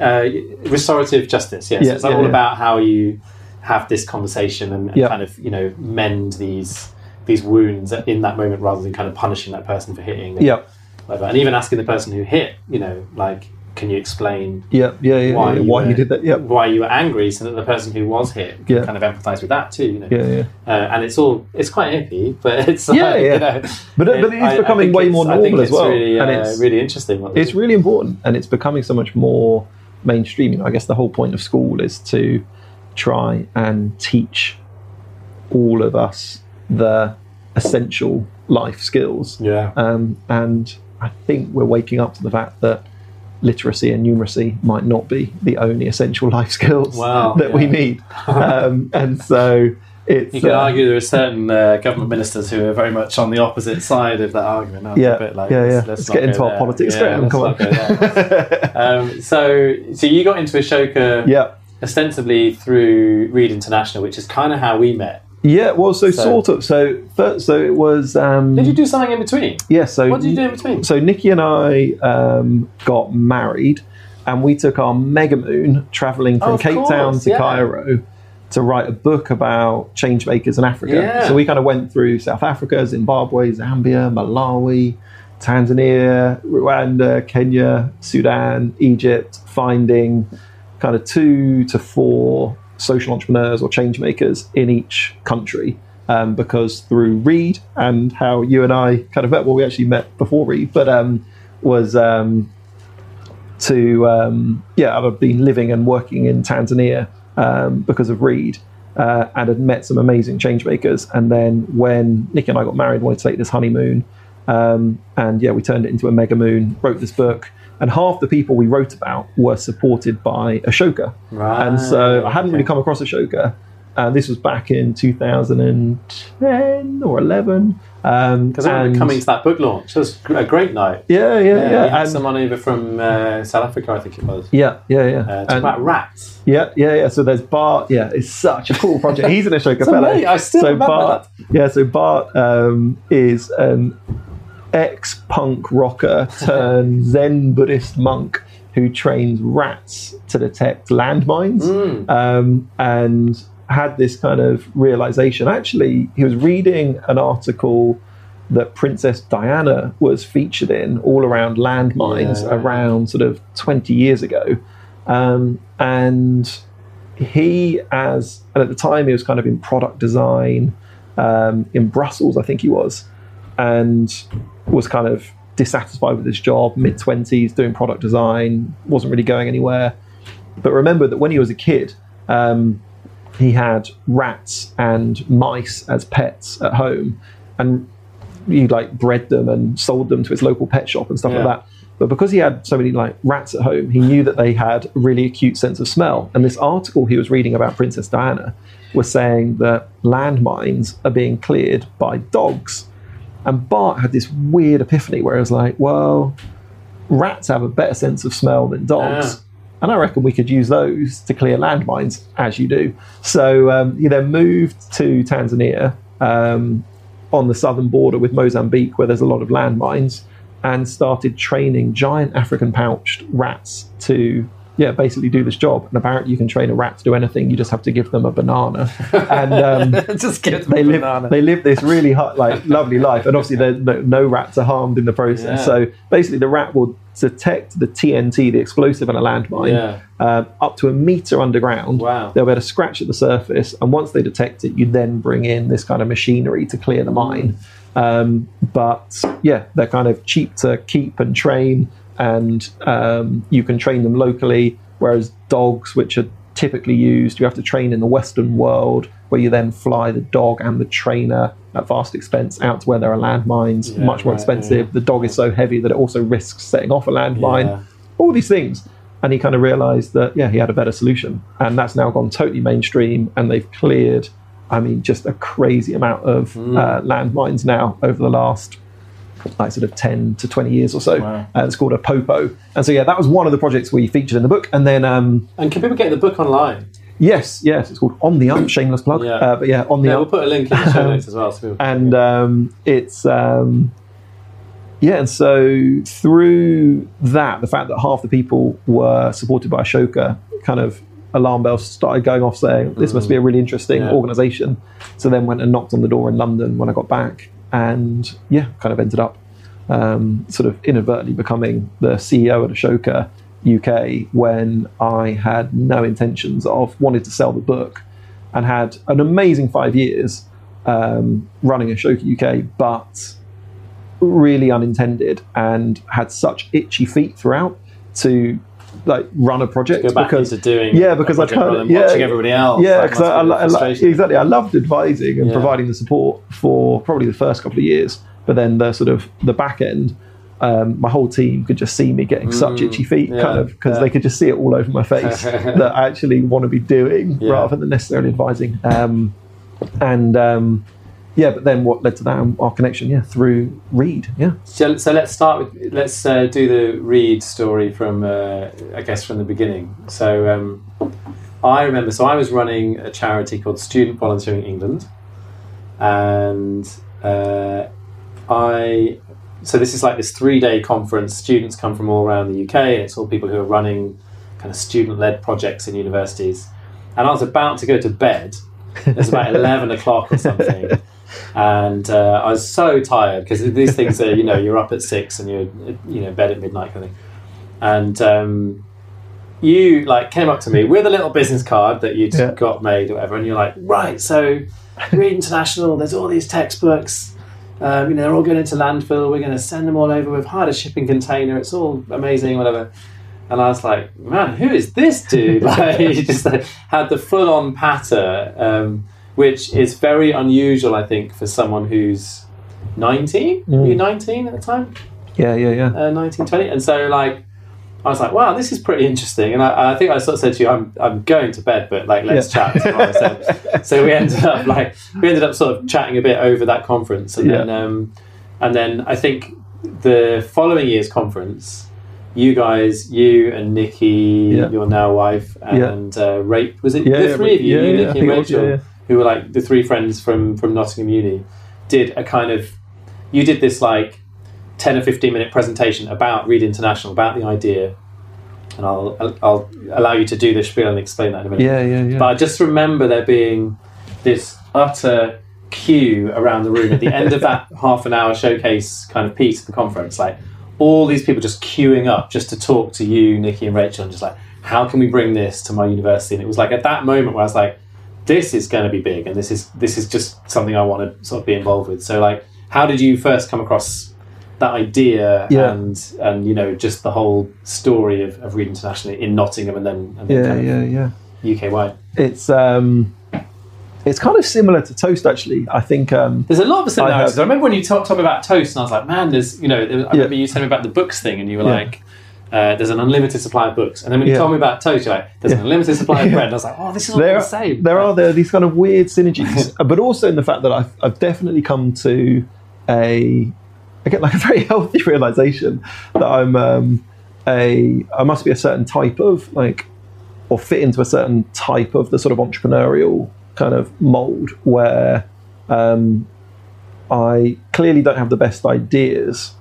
uh, restorative justice. Yes, Yeah, it's like yeah, all about how you have this conversation and, and kind of you know mend these these wounds in that moment rather than kind of punishing that person for hitting. and yeah, whatever. and even asking the person who hit, you know, like, can you explain yeah, yeah, yeah. why, yeah, you, why were, you did that? Yeah, why you were angry, so that the person who was hit can Yeah. kind of empathise with that too. You know, yeah, yeah. uh, and it's all it's quite hippie, but it's Yeah, like, yeah. You know, But it- but it is I- I becoming think way more I normal as well, Really, and uh, it's- really interesting. What it's do. really important and it's becoming so much more mainstream. You know, I guess the whole point of school is to try and teach all of us the essential life skills. yeah. Um, and I think we're waking up to the fact that literacy and numeracy might not be the only essential life skills Wow, that we need. Um, and so it's You could uh, argue there are certain uh, government ministers who are very much on the opposite side of that argument. aren't yeah, A bit like, yeah, yeah. let's- Let's, not get go into our there. politics. Yeah, Graham, let's come on. go there. um, so, so you got into Ashoka yeah. ostensibly through Read International, which is kind of how we met. Yeah, well, so, So- sort of. So, first, so it was. Um, Did you do something in between? Yeah. So What did you do in between? So Nikki and I um, got married, and we took our mega moon traveling from Of Cape course, Town to yeah. Cairo to write a book about change makers in Africa. Yeah. So we kind of went through South Africa, Zimbabwe, Zambia, Malawi, Tanzania, Rwanda, Kenya, Sudan, Egypt, finding kind of two to four social entrepreneurs or change makers in each country. Um, because through Read and how you and I kind of met, well, we actually met before Read, but um, was um, to um, yeah, I've been living and working in Tanzania um, because of Read, uh, and had met some amazing change makers. And then when Nick and I got married, wanted to take this honeymoon, um, and yeah, we turned it into a mega moon. Wrote this book, and half the people we wrote about were supported by Ashoka. Right. And so I hadn't really come across Ashoka. And this was back in 2010 or 11. Um, Because I remember coming to that book launch. It was a great night. Yeah, yeah, yeah. Yeah, and- someone over from uh, South Africa, I think it was. yeah, yeah, yeah. Uh, And- about rats. Yeah, yeah, yeah. So there's Bart. Yeah, it's such a cool project. He's an Ashoka fellow. I still so remember Bart, Yeah, so Bart um, is an ex-punk rocker turned Zen Buddhist monk who trains rats to detect landmines, Mm. um, and had this kind of realization. Actually, he was reading an article that Princess Diana was featured in all around landmines Yeah. around sort of 20 years ago. Um, and he, as, and at the time, he was kind of in product design um, in Brussels, I think he was, and was kind of dissatisfied with his job, mid 20s, doing product design, wasn't really going anywhere. But remember that when he was a kid, um, he had rats and mice as pets at home, and he like bred them and sold them to his local pet shop and stuff Yeah. like that. But because he had so many like rats at home, he knew that they had a really acute sense of smell. And this article he was reading about Princess Diana was saying that landmines are being cleared by dogs. And Bart had this weird epiphany where he was like, well, rats have a better sense of smell than dogs. Yeah. And I reckon we could use those to clear landmines, as you do. So um, he then moved to Tanzania um, on the southern border with Mozambique, where there's a lot of landmines, and started training giant African pouched rats to, yeah, basically do this job. And apparently, you can train a rat to do anything. You just have to give them a banana, and um, Just give them they a live banana. they live this really hot, like lovely life, and obviously no, no rats are harmed in the process. Yeah. So basically, the rat will detect the TNT, the explosive in a landmine, Yeah. um, up to a meter underground. Wow. They'll be able to scratch at the surface, and once they detect it, you then bring in this kind of machinery to clear the mine. Um, but yeah, they're kind of cheap to keep and train, and um, you can train them locally. Whereas dogs, which are typically used, you have to train in the Western world, where you then fly the dog and the trainer at vast expense out to where there are landmines, Yeah, much more right, expensive. yeah. The dog is so heavy that it also risks setting off a landmine Yeah. all these things. And he kind of realized that, yeah, he had a better solution. And that's now gone totally mainstream. And they've cleared, I mean, just a crazy amount of uh, landmines now over the last, like, sort of 10 to 20 years or so. Wow. Uh, it's called APOPO. And so, yeah, that was one of the projects we featured in the book. And then, um, And can people get the book online? yes, yes, it's called On the Up, shameless plug. Yeah. Uh, but yeah, On the Yeah, we'll put a link in the show notes as well. So people can and um, it's um, yeah, and so through that, the fact that half the people were supported by Ashoka, kind of alarm bells started going off, saying this must be a really interesting Yeah. organisation. So then went and knocked on the door in London when I got back, and yeah, kind of ended up um, sort of inadvertently becoming the CEO at Ashoka UK when I had no intentions of wanting to sell the book and had an amazing five years um, running Ashoka UK, but really unintended and had such itchy feet throughout to like run a project go back because into doing yeah because a I project kind of than yeah watching everybody else. yeah because I, I, I exactly I loved advising and Yeah. providing the support for probably the first couple of years but then the sort of the back end um, my whole team could just see me getting such Mm, itchy feet yeah, kind of because they could just see it all over my face that I actually want to be doing rather than necessarily advising um, and um, yeah but then what led to that our connection yeah through Read yeah So, so let's start with let's uh, do the Read story from uh, I guess from the beginning. So um, I remember. So I was running a charity called Student Volunteering England, and uh, I. So this is like this three-day conference. Students come from all around the UK, and it's all people who are running kind of student-led projects in universities. and I was about to go to bed. It was about eleven o'clock or something, and uh, I was so tired because these things are you know you're up at six and you're you know bed at midnight kind of thing, and. Um, you like came up to me with a little business card that you'd Yeah. got made or whatever, and you're like, right, so Read International, there's all these textbooks. Um, you know, they're all going into landfill. We're going to send them all over. We've hired a shipping container. It's all amazing, whatever. And I was like, man, who is this dude? Like, he just like, had the full on patter, um, which is very unusual, I think, for someone who's 19. Were you 19 at the time? Yeah, yeah, yeah. uh, 1920. And so, like, I was like, wow, this is pretty interesting. And I, I think I sort of said to you, I'm, I'm going to bed, but like, let's Yeah. chat. So, so we ended up like, we ended up sort of chatting a bit over that conference. And then, um, and then I think the following year's conference, you guys, you and Nikki, Yeah. your now wife, Yeah. and uh, Rape, was it Yeah, the yeah, three of you, yeah, you, yeah, Nikki, and Rachel, yeah, yeah. Who were like the three friends from, from Nottingham Uni, did a kind of, you did this like 10 or 15 minute presentation about Read International, about the idea. And I'll, I'll, I'll allow you to do the spiel and explain that in a minute. Yeah, yeah, yeah. But I just remember there being this utter queue around the room at the end of that half an hour showcase kind of piece of the conference. Like all these people just queuing up just to talk to you, Nikki and Rachel, and just like, how can we bring this to my university? And it was like at that moment where I was like, this is going to be big, and this is this is just something I want to sort of be involved with. So like, how did you first come across that idea Yeah. and and you know just the whole story of, of Read Internationally in Nottingham and then and then yeah, yeah, yeah. UK wide? It's um, it's kind of similar to toast actually. I think um, There's a lot of similarities. have- I, remember when you talked me about toast, and I was like, man, there's you know, I Yeah. remember you telling me about the books thing, and you were Yeah. like. Uh, there's an unlimited supply of books, and then when you Yeah. told me about toast, you're like, "There's an unlimited supply of Yeah. bread." And I was like, "Oh, this is all there, the same." there are there these kind of weird synergies, uh, but also in the fact that I've, I've definitely come to a I get like a very healthy realization that I'm um, a I must be a certain type of like or fit into a certain type of the sort of entrepreneurial kind of mold where um, I clearly don't have the best ideas,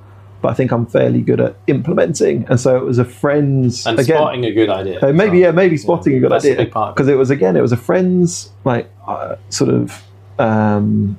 but I think I'm fairly good at implementing. And so it was a friend's and again. spotting a good idea. Uh, maybe yeah, maybe spotting a good That's a idea big part of it. because it was again it was a friend's like uh, sort of um,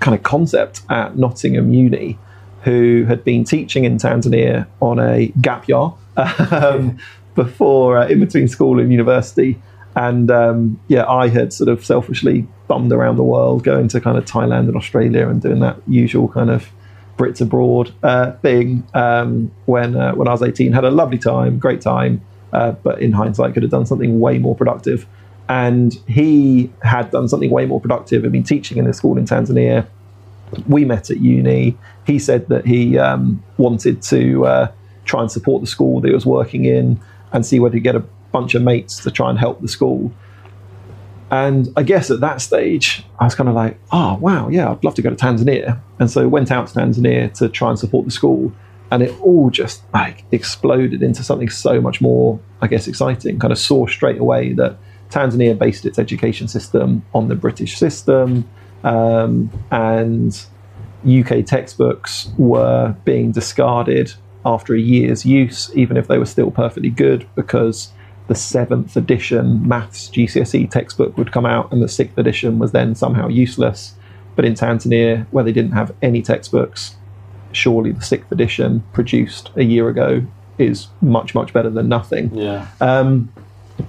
kind of concept at Nottingham Uni who had been teaching in Tanzania on a gap year um, before uh, in between school and university and um, yeah I had sort of selfishly bummed around the world going to kind of Thailand and Australia and doing that usual kind of Brits abroad uh, thing um, when uh, when I was 18. Had a lovely time, great time, uh, but in hindsight could have done something way more productive. And he had done something way more productive. Had been teaching in a school in Tanzania. We met at uni. He said that he um, wanted to uh, try and support the school that he was working in and see whether he could get a bunch of mates to try and help the school. And I guess at that stage, I was kind of like, oh, wow, yeah, I'd love to go to Tanzania. And so went out to Tanzania to try and support the school. And it all just like exploded into something so much more, I guess, exciting. Kind of saw straight away that Tanzania based its education system on the British system. Um, and UK textbooks were being discarded after a year's use, even if they were still perfectly good, because the seventh edition maths GCSE textbook would come out and the sixth edition was then somehow useless. But in Tanzania, where they didn't have any textbooks, surely the sixth edition produced a year ago is much, much better than nothing. Yeah. Um,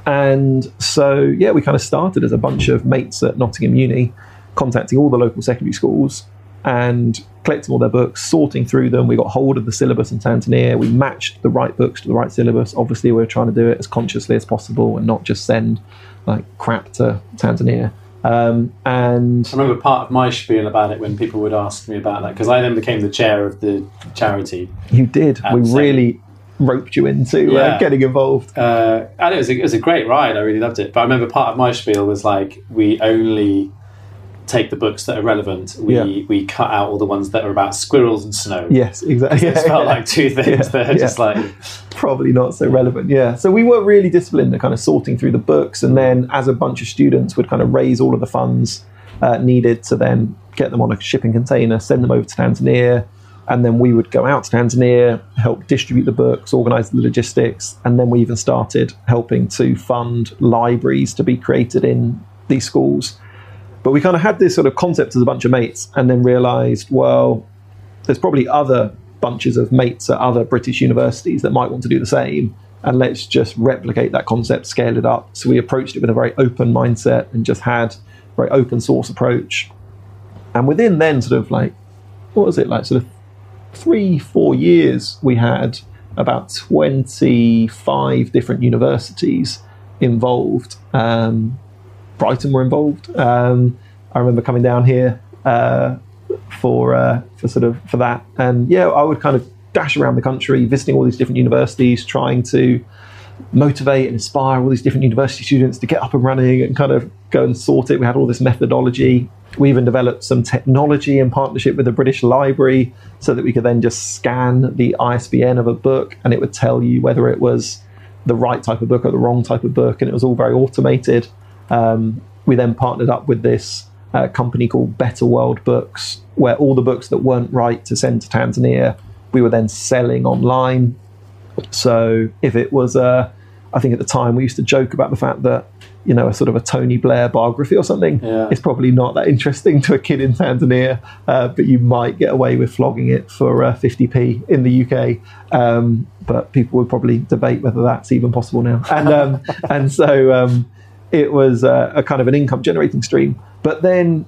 and so, yeah, we kind of started as a bunch of mates at Nottingham Uni, contacting all the local secondary schools and collecting all their books, sorting through them. We got hold of the syllabus in Tanzania. We matched the right books to the right syllabus. Obviously, we are trying to do it as consciously as possible and not just send like crap to Tanzania. Um, and I remember part of my spiel about it when people would ask me about that because I then became the chair of the charity, you did. We so- really roped you into Yeah. uh, getting involved. uh, and it was, a, it was a great ride. I really loved it. But I remember part of my spiel was like, we only take the books that are relevant. We Yeah. we cut out all the ones that are about squirrels and snow. Yes, exactly. It felt like two things that are just like probably not so relevant. Yeah. So we were really disciplined at kind of sorting through the books, and then as a bunch of students would kind of raise all of the funds uh, needed to then get them on a shipping container, send them over to Tanzania. And then we would go out to Tanzania, help distribute the books, organize the logistics, and then we even started helping to fund libraries to be created in these schools. But we kind of had this sort of concept as a bunch of mates, and then realized, well, there's probably other bunches of mates at other British universities that might want to do the same. And let's just replicate that concept, scale it up. So we approached it with a very open mindset and just had a very open source approach. And within then, sort of like, what was it like, sort of three, four years, we had about 25 different universities involved. Um, Brighton were involved. Um, I remember coming down here uh, for uh, for sort of for that, and yeah, I would kind of dash around the country, visiting all these different universities, trying to motivate and inspire all these different university students to get up and running and kind of go and sort it. We had all this methodology. We even developed some technology in partnership with the British Library so that we could then just scan the ISBN of a book and it would tell you whether it was the right type of book or the wrong type of book, and it was all very automated. Um, we then partnered up with this uh, company called Better World Books, where all the books that weren't right to send to Tanzania, we were then selling online. So if it was a, I think at the time we used to joke about the fact that you know a sort of a Tony Blair biography or something. Yeah. It's probably not that interesting to a kid in Tanzania, uh, but you might get away with flogging it for uh, 50p in the UK. Um, but people would probably debate whether that's even possible now. And um, and so um, it was uh, a kind of an income generating stream. But then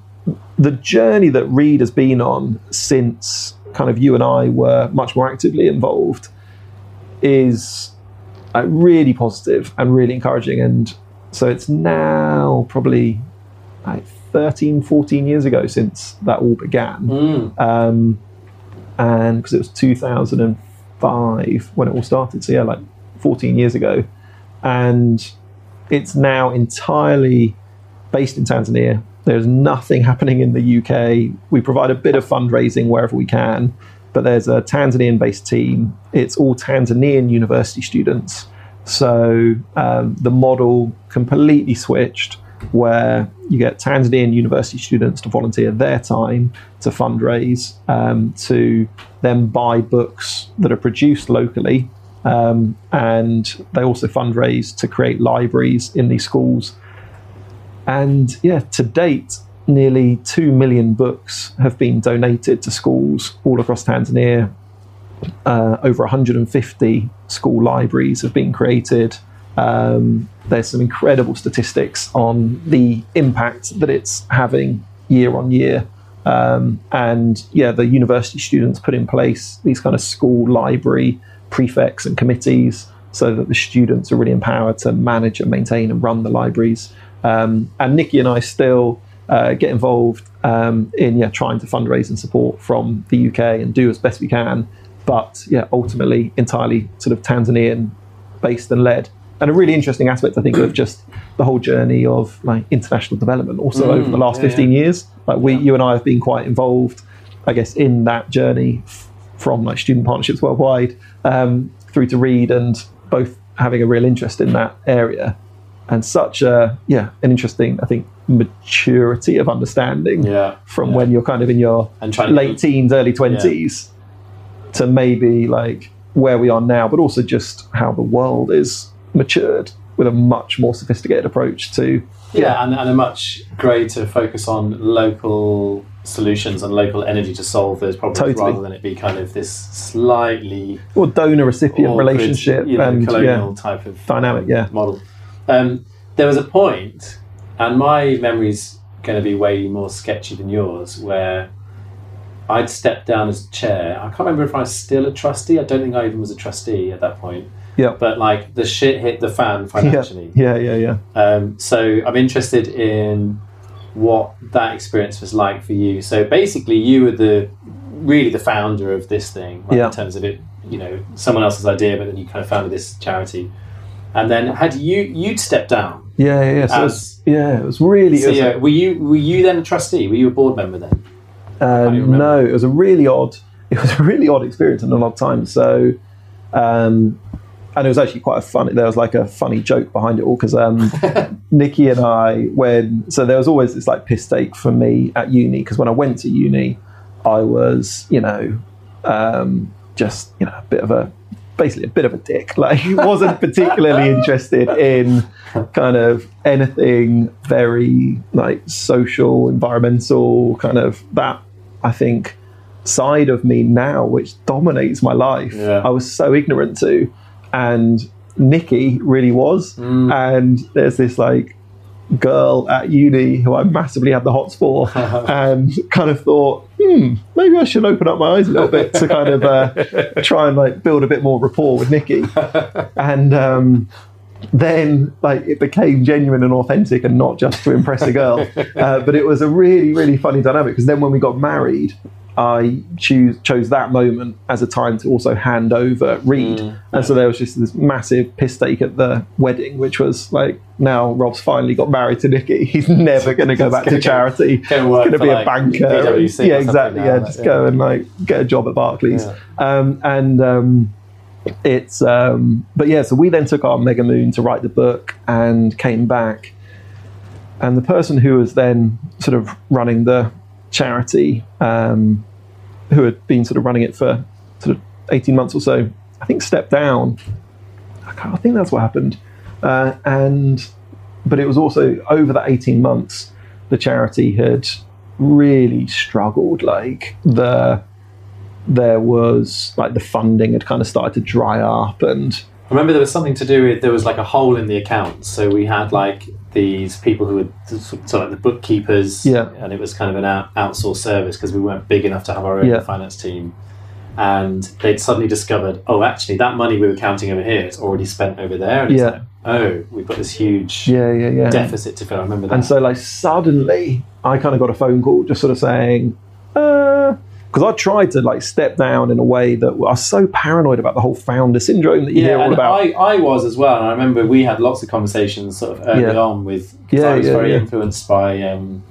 the journey that Read has been on since kind of you and I were much more actively involved is uh, really positive and really encouraging. And so it's now probably like 13, 14 years ago since that all began. Mm. Um, and because it was 2005 when it all started. So, yeah, like 14 years ago. And it's now entirely based in Tanzania. There's nothing happening in the UK. We provide a bit of fundraising wherever we can, but there's a Tanzanian based team. It's all Tanzanian university students. So um, the model completely switched where you get Tanzanian university students to volunteer their time to fundraise, um, to then buy books that are produced locally. Um, and they also fundraise to create libraries in these schools. And yeah, to date, nearly 2 million books have been donated to schools all across Tanzania. Uh, over 150 school libraries have been created. Um, there's some incredible statistics on the impact that it's having year on year. Um, and yeah, the university students put in place these kind of school library prefects and committees so that the students are really empowered to manage and maintain and run the libraries. Um, and Nikki and I still uh, get involved um, in yeah trying to fundraise and support from the UK and do as best we can. But yeah, ultimately entirely sort of Tanzanian based and led. And a really interesting aspect, I think, of just the whole journey of like international development. Also Mm, over the last yeah, 15 yeah. years, like we, you and I have been quite involved, I guess, in that journey f- from like student partnerships worldwide um, through to Read, and both having a real interest in that area, and such a yeah, an interesting, I think, maturity of understanding Yeah. from yeah. when you're kind of in your late teens, early twenties, to maybe like where we are now, but also just how the world is matured with a much more sophisticated approach to Yeah, and, and a much greater focus on local solutions and local energy to solve those problems Totally. rather than it be kind of this slightly or donor recipient relationship you know, and colonial yeah, type of Dynamic, um, yeah. model. Um, there was a point, and my memory's going to be way more sketchy than yours, where I'd stepped down as chair. I can't remember if I was still a trustee. I don't think I even was a trustee at that point. Yeah. But like the shit hit the fan financially. yeah, yeah, yeah. Um, so I'm interested in what that experience was like for you. So basically, you were the really the founder of this thing, like Yeah. in terms of it. You know, someone else's idea, but then you kind of founded this charity. And then had you you'd stepped down Yeah, yeah, yeah. So it was, as yeah, it was really. It was CEO? Were you were you then a trustee? Were you a board member then? Um, no, it was a really odd. It was a really odd experience and a lot of time. So, um, and it was actually quite a funny. There was like a funny joke behind it all because um, Nikki and I, when so there was always this like piss take for me at uni because when I went to uni, I was you know um, just you know a bit of a basically a bit of a dick. Like he wasn't particularly interested in kind of anything very like social, environmental, kind of that. I think side of me now, which dominates my life, Yeah. I was so ignorant to, and Nikki really was. And there's this like girl at uni who I massively had the hots for, and kind of thought, hmm, maybe I should open up my eyes a little bit to kind of uh, try and like build a bit more rapport with Nikki. And um, then like it became genuine and authentic and not just to impress a girl. Uh, but it was a really, really funny dynamic because then when we got married, I choose, chose that moment as a time to also hand over Read. And so there was just this massive piss take at the wedding, which was like, now Rob's finally got married to Nikki. He's never going to go back to charity. He's going to be a banker. Or yeah, exactly. now, Yeah, like, just yeah. go and like get a job at Barclays. Yeah. Um, and um, it's um, but yeah. So we then took our Mega Moon to write the book and came back, and the person who was then sort of running the charity, um, who had been sort of running it for sort of eighteen months or so, I think stepped down. I, I think that's what happened, uh, and but it was also over that eighteen months, the charity had really struggled. Like the there was like the funding had kind of started to dry up and I remember there was something to do with there was like a hole in the account, so we had like these people who were so like the bookkeepers, Yeah. and it was kind of an out, outsourced service because we weren't big enough to have our own Yeah. finance team. And they'd suddenly discovered, oh, actually, that money we were counting over here is already spent over there. And it's Yeah. like, oh, we've got this huge yeah yeah yeah deficit to fill. I remember that. and so like suddenly i kind of got a phone call just sort of saying uh, because i tried to like step down in a way that i was so paranoid about the whole founder syndrome that you hear all about I, I was as well. And I remember we had lots of conversations sort of early Yeah. on with. 'cause Yeah, I was yeah, very yeah. influenced by um,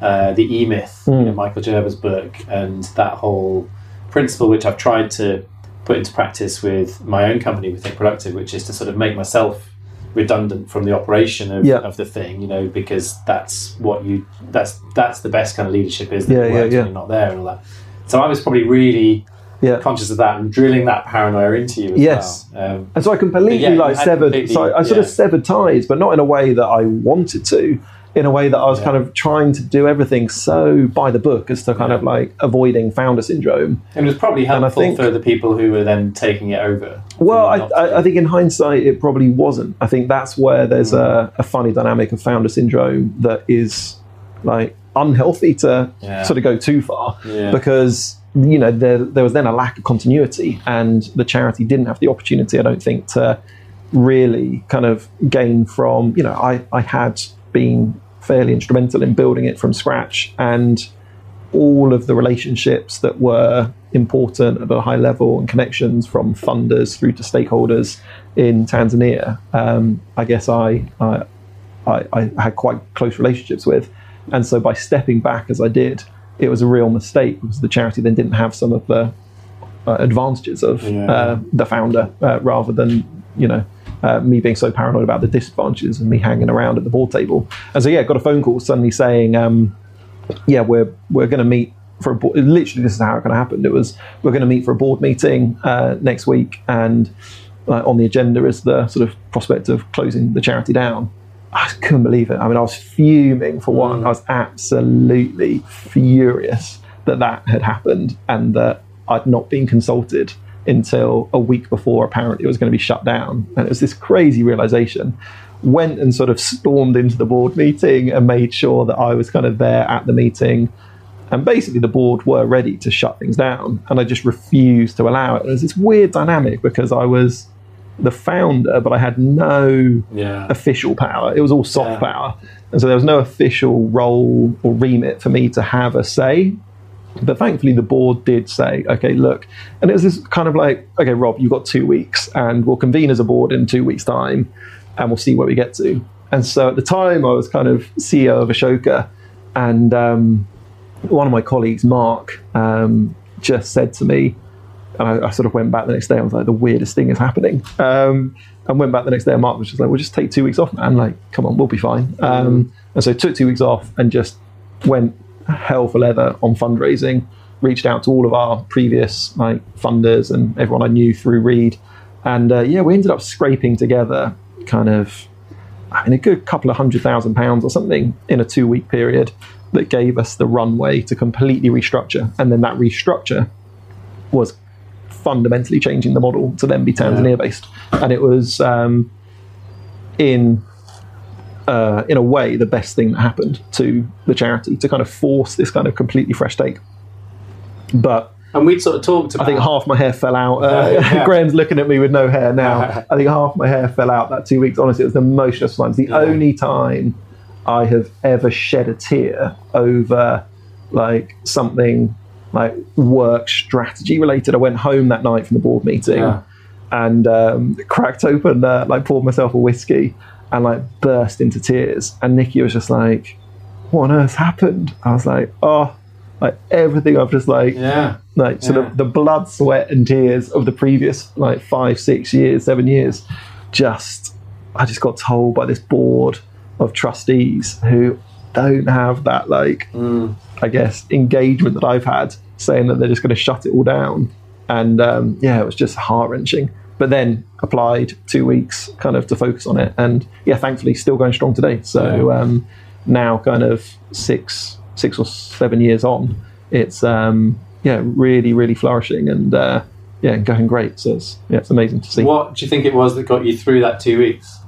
uh, the E Myth, you Mm. know, Michael Gerber's book, and that whole principle, which I've tried to put into practice with my own company, with Think Productive, which is to sort of make myself redundant from the operation of, Yeah. of the thing, you know, because that's what you that's that's the best kind of leadership is that Yeah, yeah, works yeah. when you're not there and all that. So I was probably really yeah conscious of that and drilling that paranoia into you as Yes. well. Um, and so i completely Yeah, like had severed so i sort of severed ties but not in a way that i wanted to in a way that i was Yeah. kind of trying to do everything so by the book as to kind Yeah. of like avoiding founder syndrome And It was probably helpful think- for the people who were then taking it over. Well, I, I, I think in hindsight, it probably wasn't. I think that's where there's mm. a, a funny dynamic of founder syndrome that is like unhealthy to Yeah. sort of go too far because you know there, there was then a lack of continuity and the charity didn't have the opportunity i don't think to really kind of gain from you know i, I had been fairly instrumental in building it from scratch and all of the relationships that were important at a high level and connections from funders through to stakeholders in Tanzania, um, I guess I, I, I, I had quite close relationships with. And so by stepping back as I did, it was a real mistake because the charity then didn't have some of the uh, advantages of Yeah. uh, the founder uh, rather than, you know, uh, me being so paranoid about the disadvantages and me hanging around at the board table. And so, yeah, got a phone call suddenly saying, um, yeah, we're we're going to meet for a board. Literally, this is how it kind of happened. It was we're going to meet for a board meeting uh, next week, and uh, on the agenda is the sort of prospect of closing the charity down. I couldn't believe it. I mean, I was fuming for one. I was absolutely furious that that had happened and that I'd not been consulted until a week before apparently it was going to be shut down. And it was this crazy realization. Went and sort of stormed into the board meeting and made sure that I was kind of there at the meeting. And basically, the board were ready to shut things down. And I just refused to allow it. And it was this weird dynamic because I was the founder, but I had no yeah. official power. It was all soft Yeah. power. And so there was no official role or remit for me to have a say. But thankfully, the board did say, okay, look. And it was this kind of like, okay, Rob, you've got two weeks, and we'll convene as a board in two weeks' time, and we'll see where we get to. And so at the time, I was kind of CEO of Ashoka, and um, one of my colleagues, Mark, um, just said to me, and I, I sort of went back the next day. I was like, the weirdest thing is happening. Um, and went back the next day, and Mark was just like, "We'll just take two weeks off, man. Like, come on, we'll be fine." Um, and so took two weeks off and just went hell for leather on fundraising. reached out to all of our previous like funders and everyone I knew through Read, and uh, yeah, we ended up scraping together kind of I mean, a good couple of hundred thousand pounds or something in a two week period that gave us the runway to completely restructure. And then that restructure was fundamentally changing the model to then be Tanzania based. And it was um, in uh, in a way the best thing that happened to the charity to kind of force this kind of completely fresh take. But And we'd sort of talked about. I think half my hair fell out. Uh, Yeah. Graham's looking at me with no hair now. I think half my hair fell out that two weeks. Honestly, it was the most stressful time. It's the Yeah. only time I have ever shed a tear over like something like work strategy related. I went home that night from the board meeting Yeah. and um, cracked open, uh, like poured myself a whiskey and like burst into tears. And Nikki was just like, "What on earth happened?" I was like, "Oh." Like everything, I've just like Yeah. like sort Yeah. of the blood, sweat, and tears of the previous like five, six years, seven years. Just, I just got told by this board of trustees who don't have that like, I guess, engagement that I've had, saying that they're just going to shut it all down. And um, yeah, it was just heart wrenching. But then applied two weeks kind of to focus on it, and yeah, thankfully still going strong today. So um, now, kind of six, six or seven years on, it's um, yeah, really, really flourishing and uh, yeah, going great. So it's yeah, it's amazing to see. What do you think it was that got you through that two weeks?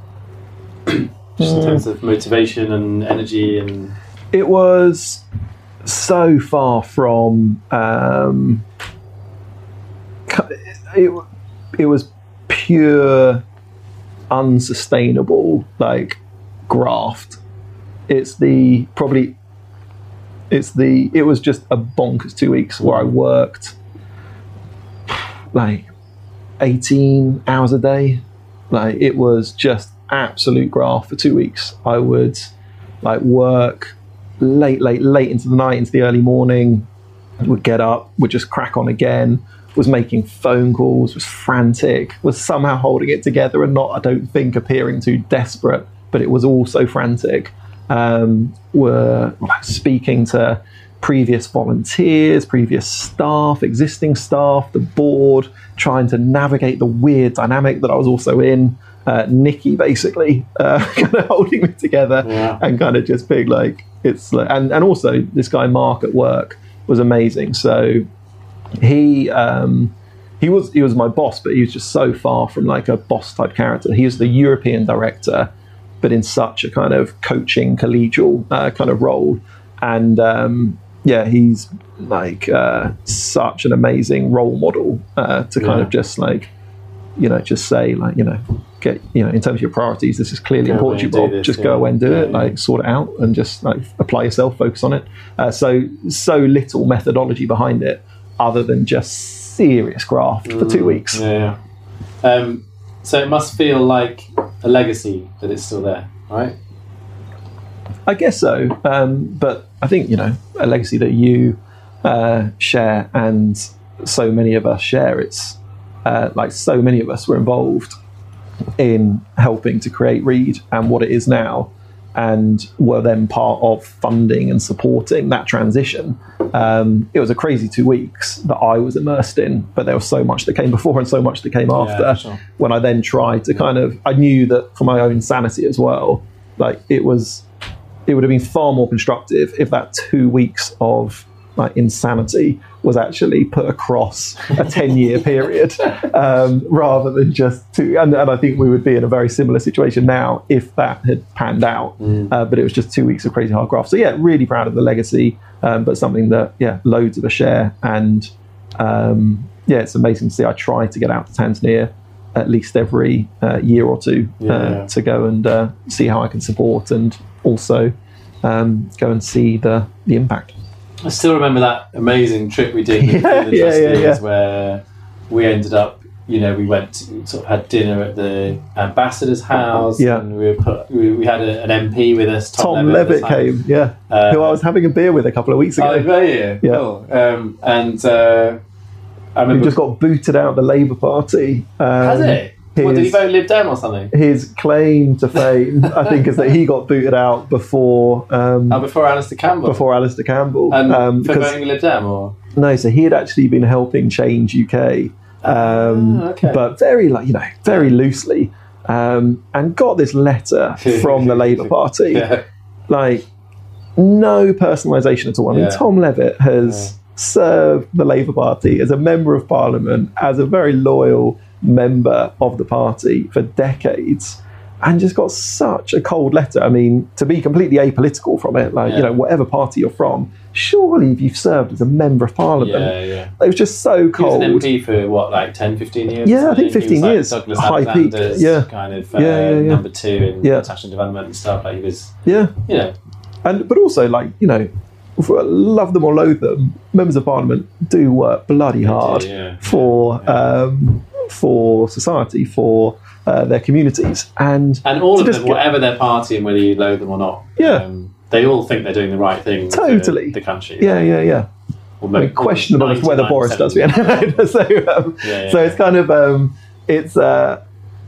Just in terms of motivation and energy and it was so far from um, it, it was pure unsustainable like graft it's the probably it's the it was just a bonkers two weeks where i worked like 18 hours a day like it was just absolute graft for two weeks i would like work late, late, late into the night, into the early morning. Would get up, would just crack on again. Was making phone calls, was frantic, was somehow holding it together and not, I don't think, appearing too desperate, but it was also frantic. Um, were speaking to previous volunteers, previous staff, existing staff, the board, trying to navigate the weird dynamic that I was also in. Uh, Nikki basically uh, kind of holding me together Yeah. and kind of just being like it's like, and and also this guy Mark at work was amazing. So he um, he was he was my boss, but he was just so far from like a boss type character. He was the European director, but in such a kind of coaching collegial uh, kind of role, and um, yeah, he's like uh, such an amazing role model uh, to kind Yeah. of just like you know just say like you know get you know in terms of your priorities this is clearly Go important to you Bob just yeah. go away and do Yeah, it like sort it out and just like apply yourself focus on it uh, so so little methodology behind it other than just serious graft for two weeks Mm. Yeah. yeah. Um, so it must feel like a legacy that it's still there, right? I guess so. Um, but I think, you know, a legacy that you uh, share and so many of us share, it's uh, like so many of us were involved in helping to create Read and what it is now, and were then part of funding and supporting that transition. Um, it was a crazy two weeks that I was immersed in, but there was so much that came before and so much that came after. sure. When I then tried to kind of, I knew that for my own sanity as well, like it was it would have been far more constructive if that two weeks of like insanity was actually put across a 10 year period um, rather than just two and, and i think we would be in a very similar situation now if that had panned out. Uh, but it was just two weeks of crazy hard graft. So yeah really proud of the legacy um, but something that yeah loads of us share. And um, yeah it's amazing to see. I try to get out to tanzania at least every uh, year or two Yeah, uh, yeah. to go and uh, see how I can support and also um, go and see the the impact. I still remember that amazing trip we did with Yeah, the yeah, yeah, trustees yeah. where we ended up, you know, we went to, sort of had dinner at the ambassador's house. Yeah. And we were put, we, we had a, an MP with us. Tom at the Levitt came, yeah, Uh, who I was having a beer with a couple of weeks ago. Oh, were you? Yeah. Cool. Um, and uh, I remember. just got booted out of the Labour Party. Um, Has it? What, did he vote Lib Dem or something? His claim to fame, I think, is that he got booted out before um, Oh, before Alastair Campbell. before Alastair Campbell. And um, for because voting Lib Dem or? No, so he had actually been helping change UK, um, Ah, okay. but very like you know very loosely, um, and got this letter from the Labour Party, Yeah. like no personalisation at all. I mean, Yeah. Tom Levitt has served the Labour Party as a member of Parliament, as a very loyal member of the party for decades. And just got such a cold letter. I mean, to be completely apolitical from it, like, you know, whatever party you're from, surely if you've served as a member of parliament, Yeah, yeah. it was just so cold. He was an MP for what, like 10, 15 years? Yeah, I think 15 he was, like, years. Douglas High peak, yeah. kind of uh, Yeah, yeah, yeah. number two in Yeah. international development and stuff. Like he was, Yeah. you know, and but also like you know love them or loathe them members of parliament do work bloody hard yeah. for um, for society for uh, their communities and and all of them, get- whatever their party and whether you loathe them or not, Yeah. um, they all think they're doing the right thing. Totally. the country. yeah yeah yeah Or I mean, questionable as whether Boris does so um, Yeah, yeah, so it's kind of um, it's uh,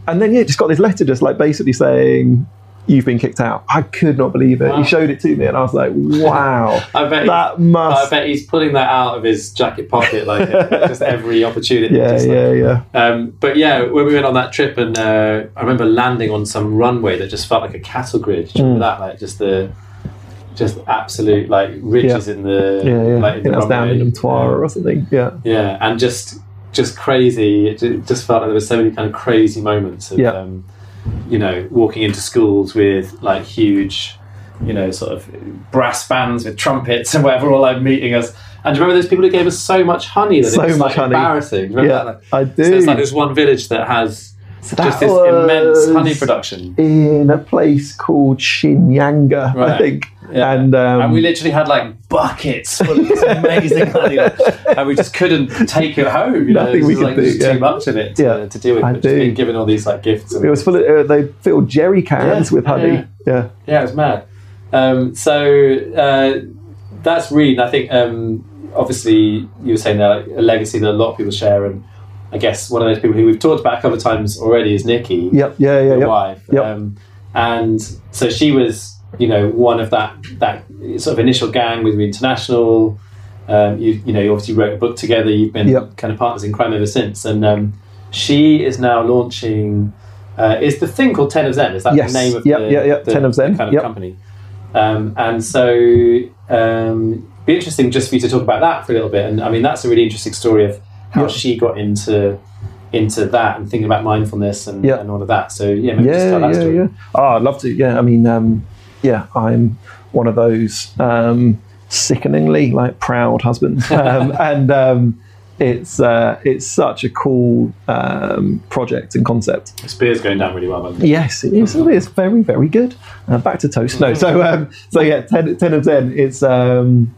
and then yeah just got this letter just like basically saying you've been kicked out I could not believe it Wow. he showed it to me and I was like wow I bet. that I must bet he's pulling that out of his jacket pocket like just every opportunity. yeah like- yeah yeah Um, but yeah, when we went on that trip, and uh, I remember landing on some runway that just felt like a cattle grid. Do you Mm. remember that? Like just the, just absolute like ridges in the yeah yeah like I in the down in or something yeah Yeah, and just just crazy. It just felt like there were so many kind of crazy moments of, Yeah. um, you know, walking into schools with like huge, you know, sort of brass bands with trumpets and whatever, all like meeting us. And do you remember those people who gave us so much honey that So it was much like honey. embarrassing? Remember yeah that? I do so it's like this one village that has So just this immense honey production. in a place called Shinyanga, I think. Yeah. And, um, and we literally had like buckets full of this amazing honey, and we just couldn't take it home. You know, Nothing it was we could like, do, yeah. too much of it to, Yeah, to deal with. I do. been given all these like gifts. And, it was full of, uh, they filled jerry cans with honey. yeah. Yeah. it was mad. Um, so uh, that's really, And I think um, obviously you were saying that like, a legacy that a lot of people share, and I guess one of those people who we've talked about a couple of times already is Nikki. Yep. Yeah. Yeah. your Yep. wife. Yep. Um, and so she was, you know, one of that that sort of initial gang with international. Um, you, you know, you obviously wrote a book together. You've been Yep. kind of partners in crime ever since. And um, she is now launching. Uh, is the thing called Ten of Zen? Is that Yes. the name of Yep, the, yeah, yeah, the- 10 of Zen. kind of Yep. company? Um, and so, um, be interesting just for you to talk about that for a little bit. And I mean, that's a really interesting story of how Yep. she got into into that and thinking about mindfulness and, Yep. and all of that. So yeah, maybe just Yeah. tell that Yeah. story. Yeah. Oh, I'd love to. Yeah. I mean, um, yeah, I'm one of those um, sickeningly like proud husbands, um, and um, it's uh, it's such a cool um, project and concept. Spear's going down really well. By the way. Yes, it is. It's very, very good. Uh, back to toast. No, so um, so yeah, 10, 10 of ten. It's um,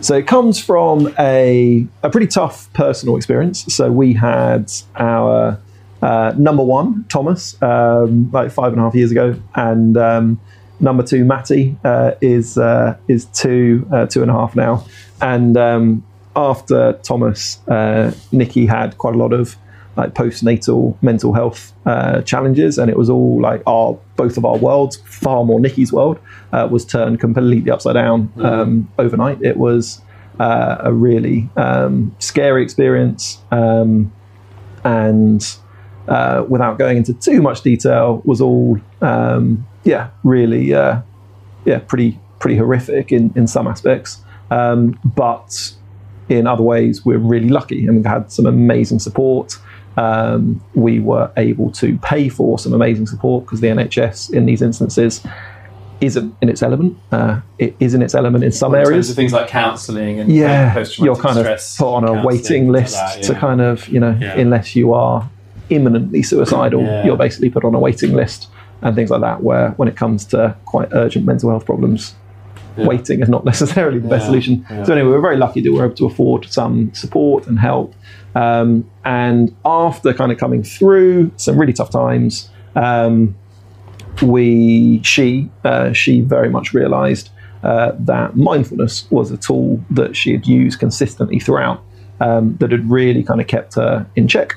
so it comes from a a pretty tough personal experience. So we had our uh, number one Thomas um, like five and a half years ago, and um, number two Matty uh, is uh, is two uh, two and a half now, and um, after Thomas, uh, Nikki had quite a lot of like postnatal mental health uh, challenges, and it was all like our both of our worlds, far more Nikki's world, uh, was turned completely upside down um, overnight. It was uh, a really um, scary experience, um, and uh, without going into too much detail, was all um, yeah, really uh, yeah, pretty pretty horrific in in some aspects, um, but in other ways, we're really lucky and we've had some amazing support. Um, we were able to pay for some amazing support because the NHS in these instances isn't in its element. Uh, it is in its element in some In terms areas. things like counselling and Yeah, post-traumatic you're kind of put on a waiting like list that, to kind of, you know, Yeah. unless you are imminently suicidal, Yeah. you're basically put on a waiting list and things like that. Where when it comes to quite urgent mental health problems, Yeah. waiting is not necessarily the best Yeah, solution. yeah. So anyway, we're very lucky that we're able to afford some support and help. Um, and after kind of coming through some really tough times, um, we she uh, she very much realised uh, that mindfulness was a tool that she had used consistently throughout um, that had really kind of kept her in check.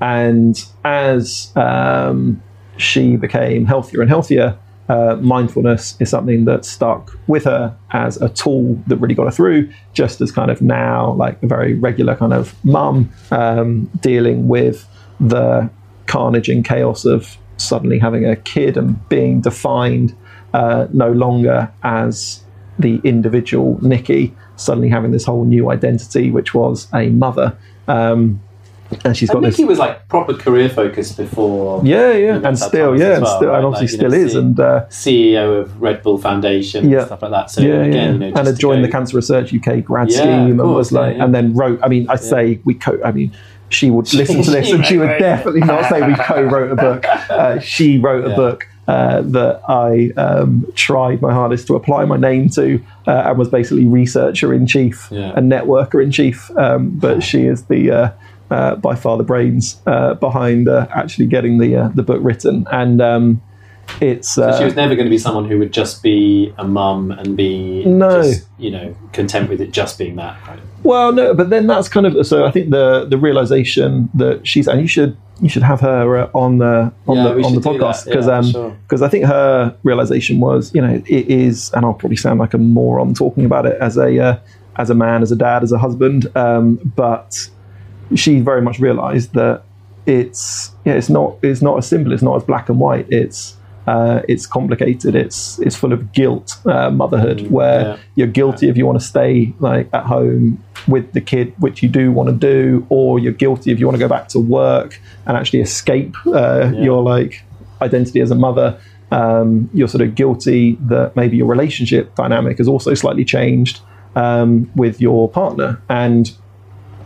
And as um, she became healthier and healthier, uh, mindfulness is something that stuck with her as a tool that really got her through, just as kind of now, like a very regular kind of mum um, dealing with the carnage and chaos of suddenly having a kid and being defined uh, no longer as the individual Nikki, suddenly having this whole new identity, which was a mother. Um, and she's got And this. Nikki was like proper career focused before. Yeah, yeah, and still, yeah, as and still, right? and obviously Like, you know, still is, and uh, CEO of Red Bull Foundation Yeah. and stuff like that. So yeah, again, yeah, you know, and had joined go- the Cancer Research UK grad Yeah, scheme, and course, was like, yeah. and then wrote. I mean, I say we co. I mean, she would listen to this, and she would definitely not say we co-wrote a book. Uh, she wrote a book. Uh, that I um, tried my hardest to apply my name to, uh, and was basically researcher in chief and networker in chief. Um, but she is the uh, uh, by far the brains uh, behind uh, actually getting the uh, the book written, and um, it's uh, she was never going to be someone who would just be a mum and be No. just, you know, content with it just being that. Well, no, but then that's kind of so. I think the the realization that she's and you should you should have her uh, on the on Yeah, the on the podcast because Yeah, um sure. because I think her realization was you know it is and I'll probably sound like a moron talking about it as a uh, as a man as a dad as a husband um, but she very much realized that it's yeah it's not it's not as simple it's not as black and white it's uh, it's complicated. It's it's full of guilt, uh, motherhood, where Mm, yeah. you're guilty if you want to stay like at home with the kid, which you do want to do, or you're guilty if you want to go back to work and actually escape uh, your like identity as a mother. Um, you're sort of guilty that maybe your relationship dynamic has also slightly changed um, with your partner, and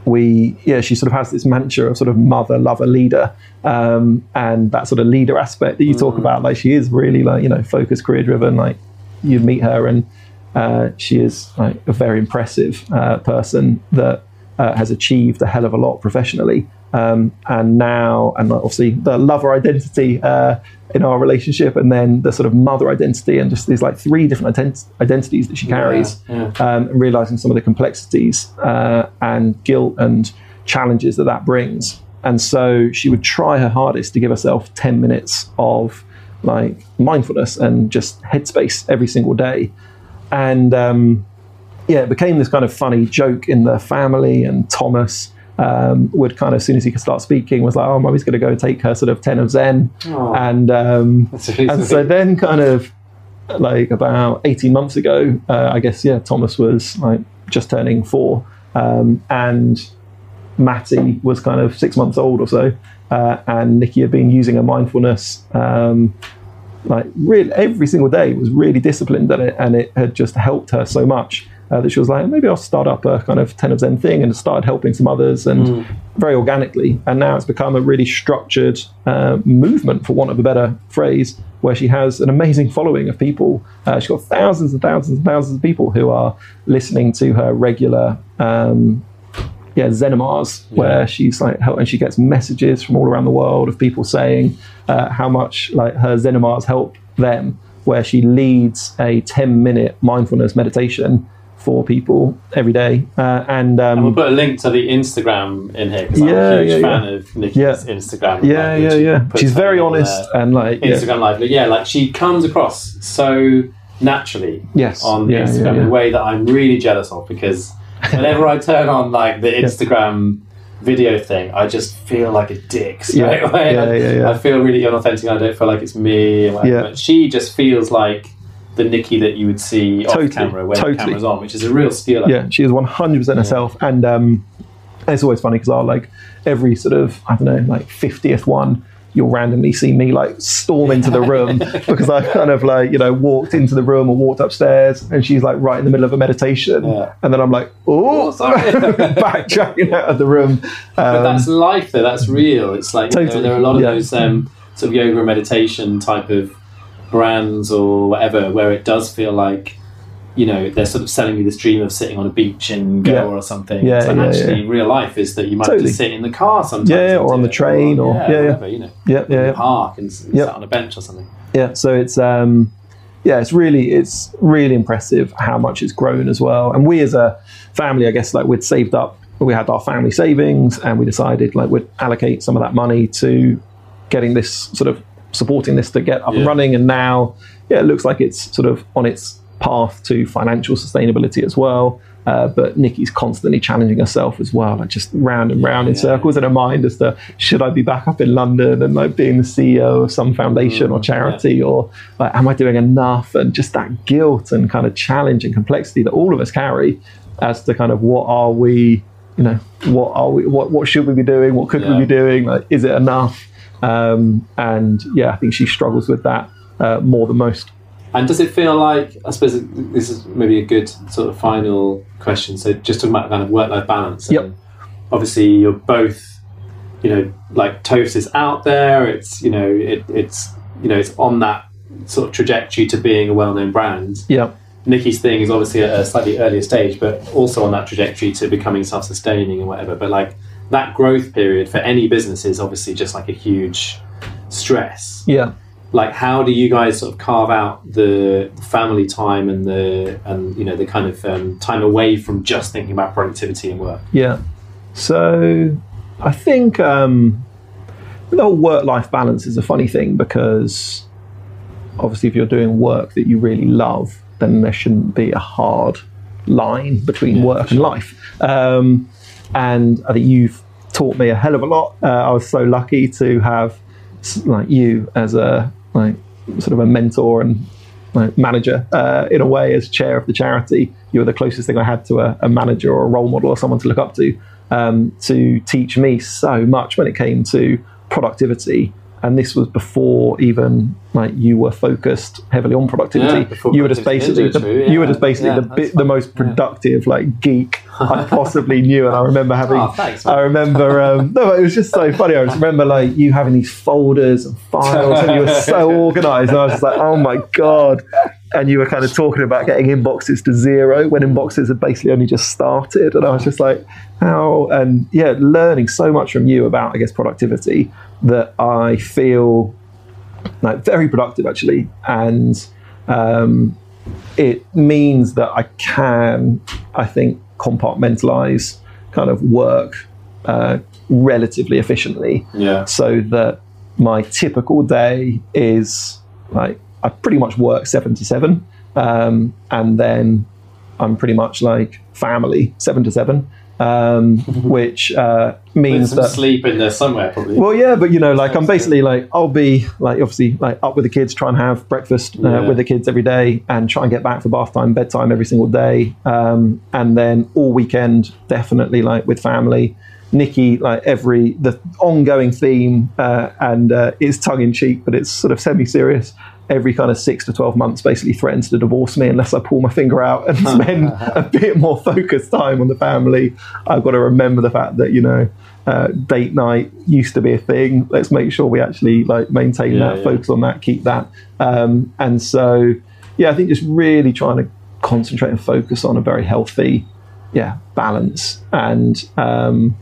we yeah she sort of has this mantra of sort of mother lover leader um, and that sort of leader aspect that you talk about. Like she is really like you know focused career driven like you'd meet her and uh, she is like a very impressive uh, person that uh, has achieved a hell of a lot professionally um, and now and obviously the lover identity uh, in our relationship and then the sort of mother identity and just these like three different ident- identities that she carries yeah. um, and realizing some of the complexities uh, and guilt and challenges that that brings. And so she would try her hardest to give herself 10 minutes of like mindfulness and just headspace every single day. And um, yeah, it became this kind of funny joke in the family. And Thomas um, would kind of, as soon as he could start speaking, was like, oh, mommy's going to go take her sort of 10 of Zen. Aw. And um, really and so then kind of like about 18 months ago uh, i guess yeah thomas was like just turning four um, and matty was kind of six months old or so uh, and nikki had been using her mindfulness um, like really every single day was really disciplined at it and it had just helped her so much uh, that she was like maybe i'll start up a kind of 10 of zen thing and started helping some others and very organically. And now it's become a really structured uh, movement for want of a better phrase where she has an amazing following of people. Uh, she's got thousands and thousands and thousands of people who are listening to her regular um, yeah, Zenemars, where she's like, and she gets messages from all around the world of people saying uh, how much like her Zenemars help them. Where she leads a ten-minute mindfulness meditation for people every day, uh, and um, We'll put a link to the Instagram in here because I'm Yeah, a huge yeah, fan yeah. of Nikki's. Instagram. yeah, like, yeah, yeah. She's very honest and like, yeah, Instagram live, but yeah, like she comes across so naturally yes, on Instagram in a way that I'm really jealous of because whenever I turn on like the Instagram video thing, I just feel like a dick straight Yeah, away. yeah, I, yeah, yeah. I feel really unauthentic. I don't feel like it's me. and whatever. Yeah. But she just feels like the Nikki that you would see Totally, off camera when totally. the camera's on, which is a real. I yeah, she is one hundred percent herself, and um, it's always funny because I'll like every sort of I don't know like fiftieth one. You'll randomly see me like storm into the room because I kind of like you know walked into the room or walked upstairs, and she's like right in the middle of a meditation, Yeah. and then I'm like, oh, sorry. backtracking out of the room. But Um, that's life, though. That's real. It's like you know, there are a lot of yeah. those um, sort of yoga and meditation type of brands or whatever, where it does feel like you know they're sort of selling you this dream of sitting on a beach in Goa Yeah. or something. Yeah, like yeah, actually, real life is that you might have Totally. to sit in the car sometimes. Yeah, or on the train or- yeah, yeah. whatever, you know, yeah, in yeah, the yeah. park and Yep. sit on a bench or something. yeah so it's um yeah it's really it's really impressive how much it's grown as well and we as a family i guess like we'd saved up we had our family savings and we decided like we'd allocate some of that money to getting this sort of supporting this to get up and running and now yeah, it looks like it's sort of on its path to financial sustainability as well. Uh, but Nikki's constantly challenging herself as well, like just round and round in Yeah. circles in her mind as to should I be back up in London and like being the CEO of some foundation or Mm, charity, or like am I doing enough? And just that guilt and kind of challenge and complexity that all of us carry as to kind of what are we, you know, what are we, what what should we be doing? What could Yeah. we be doing? Like, is it enough? Um, and yeah, I think she struggles with that uh, more than most. And does it feel like, I suppose this is maybe a good sort of final question. So just talking about kind of work life balance. Yep. Obviously, you're both, you know, like Toast is out there. It's, you know, it, it's, you know, it's on that sort of trajectory to being a well known brand. Yeah, Nikki's thing is obviously at a slightly earlier stage, but also on that trajectory to becoming self sustaining and whatever. But like that growth period for any business is obviously just like a huge stress yeah. like how do you guys sort of carve out the family time and the and you know the kind of um, time away from just thinking about productivity and work Yeah. So I think um, the whole work life balance is a funny thing because obviously, if you're doing work that you really love, then there shouldn't be a hard line between Yeah, work for and life. Um, and I think you've taught me a hell of a lot. Uh, I was so lucky to have like you as a like sort of a mentor and like, manager uh, in a way as chair of the charity. You were the closest thing I had to a, a manager or a role model or someone to look up to um, to teach me so much when it came to productivity. And this was before even like you were focused heavily on productivity. Yeah, you were just productivity basically the, industry, you were just basically Yeah, the that's bit, the fun. most Yeah. productive like geek I possibly knew. And I remember having Oh, thanks. I remember um, no, it was just so funny. I just remember like you having these folders and files, and you were so organised. And I was just like, oh my god. And you were kind of talking about getting inboxes to zero when inboxes had basically only just started. And I was just like, how? And yeah, learning so much from you about, I guess, productivity that I feel like very productive actually. And um, it means that I can, I think, compartmentalize kind of work uh, relatively efficiently. Yeah. So that my typical day is like I pretty much work seven to seven, um, and then I'm pretty much like family seven to seven, um, which uh, means some that sleep in there somewhere probably well, yeah, but you know, like I'm basically like I'll be like obviously like up with the kids, try and have breakfast uh, Yeah. with the kids every day, and try and get back for bath time, bedtime every single day, um, and then all weekend definitely like with family. Nikki, like every the ongoing theme, uh, and uh, it's tongue in cheek, but it's sort of semi serious. Every kind of six to twelve months, basically threatens to divorce me unless I pull my finger out and spend a bit more focused time on the family. I've got to remember the fact that you know uh, date night used to be a thing. Let's make sure we actually like maintain Yeah, that, yeah. focus on that, keep that. Um, and so, yeah, I think just really trying to concentrate and focus on a very healthy, yeah, balance and um,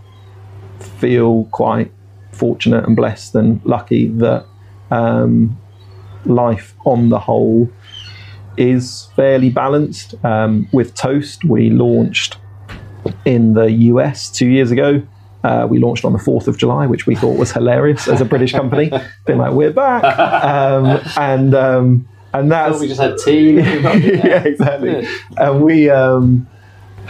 feel quite fortunate and blessed and lucky that um, life on the whole is fairly balanced. Um, with Toast, we launched in the US two years ago. Uh, we launched on the 4th of July, which we thought was hilarious as a British company. Been like, we're back. Um, and, um, and that's. we just had tea yeah, exactly. And we, um,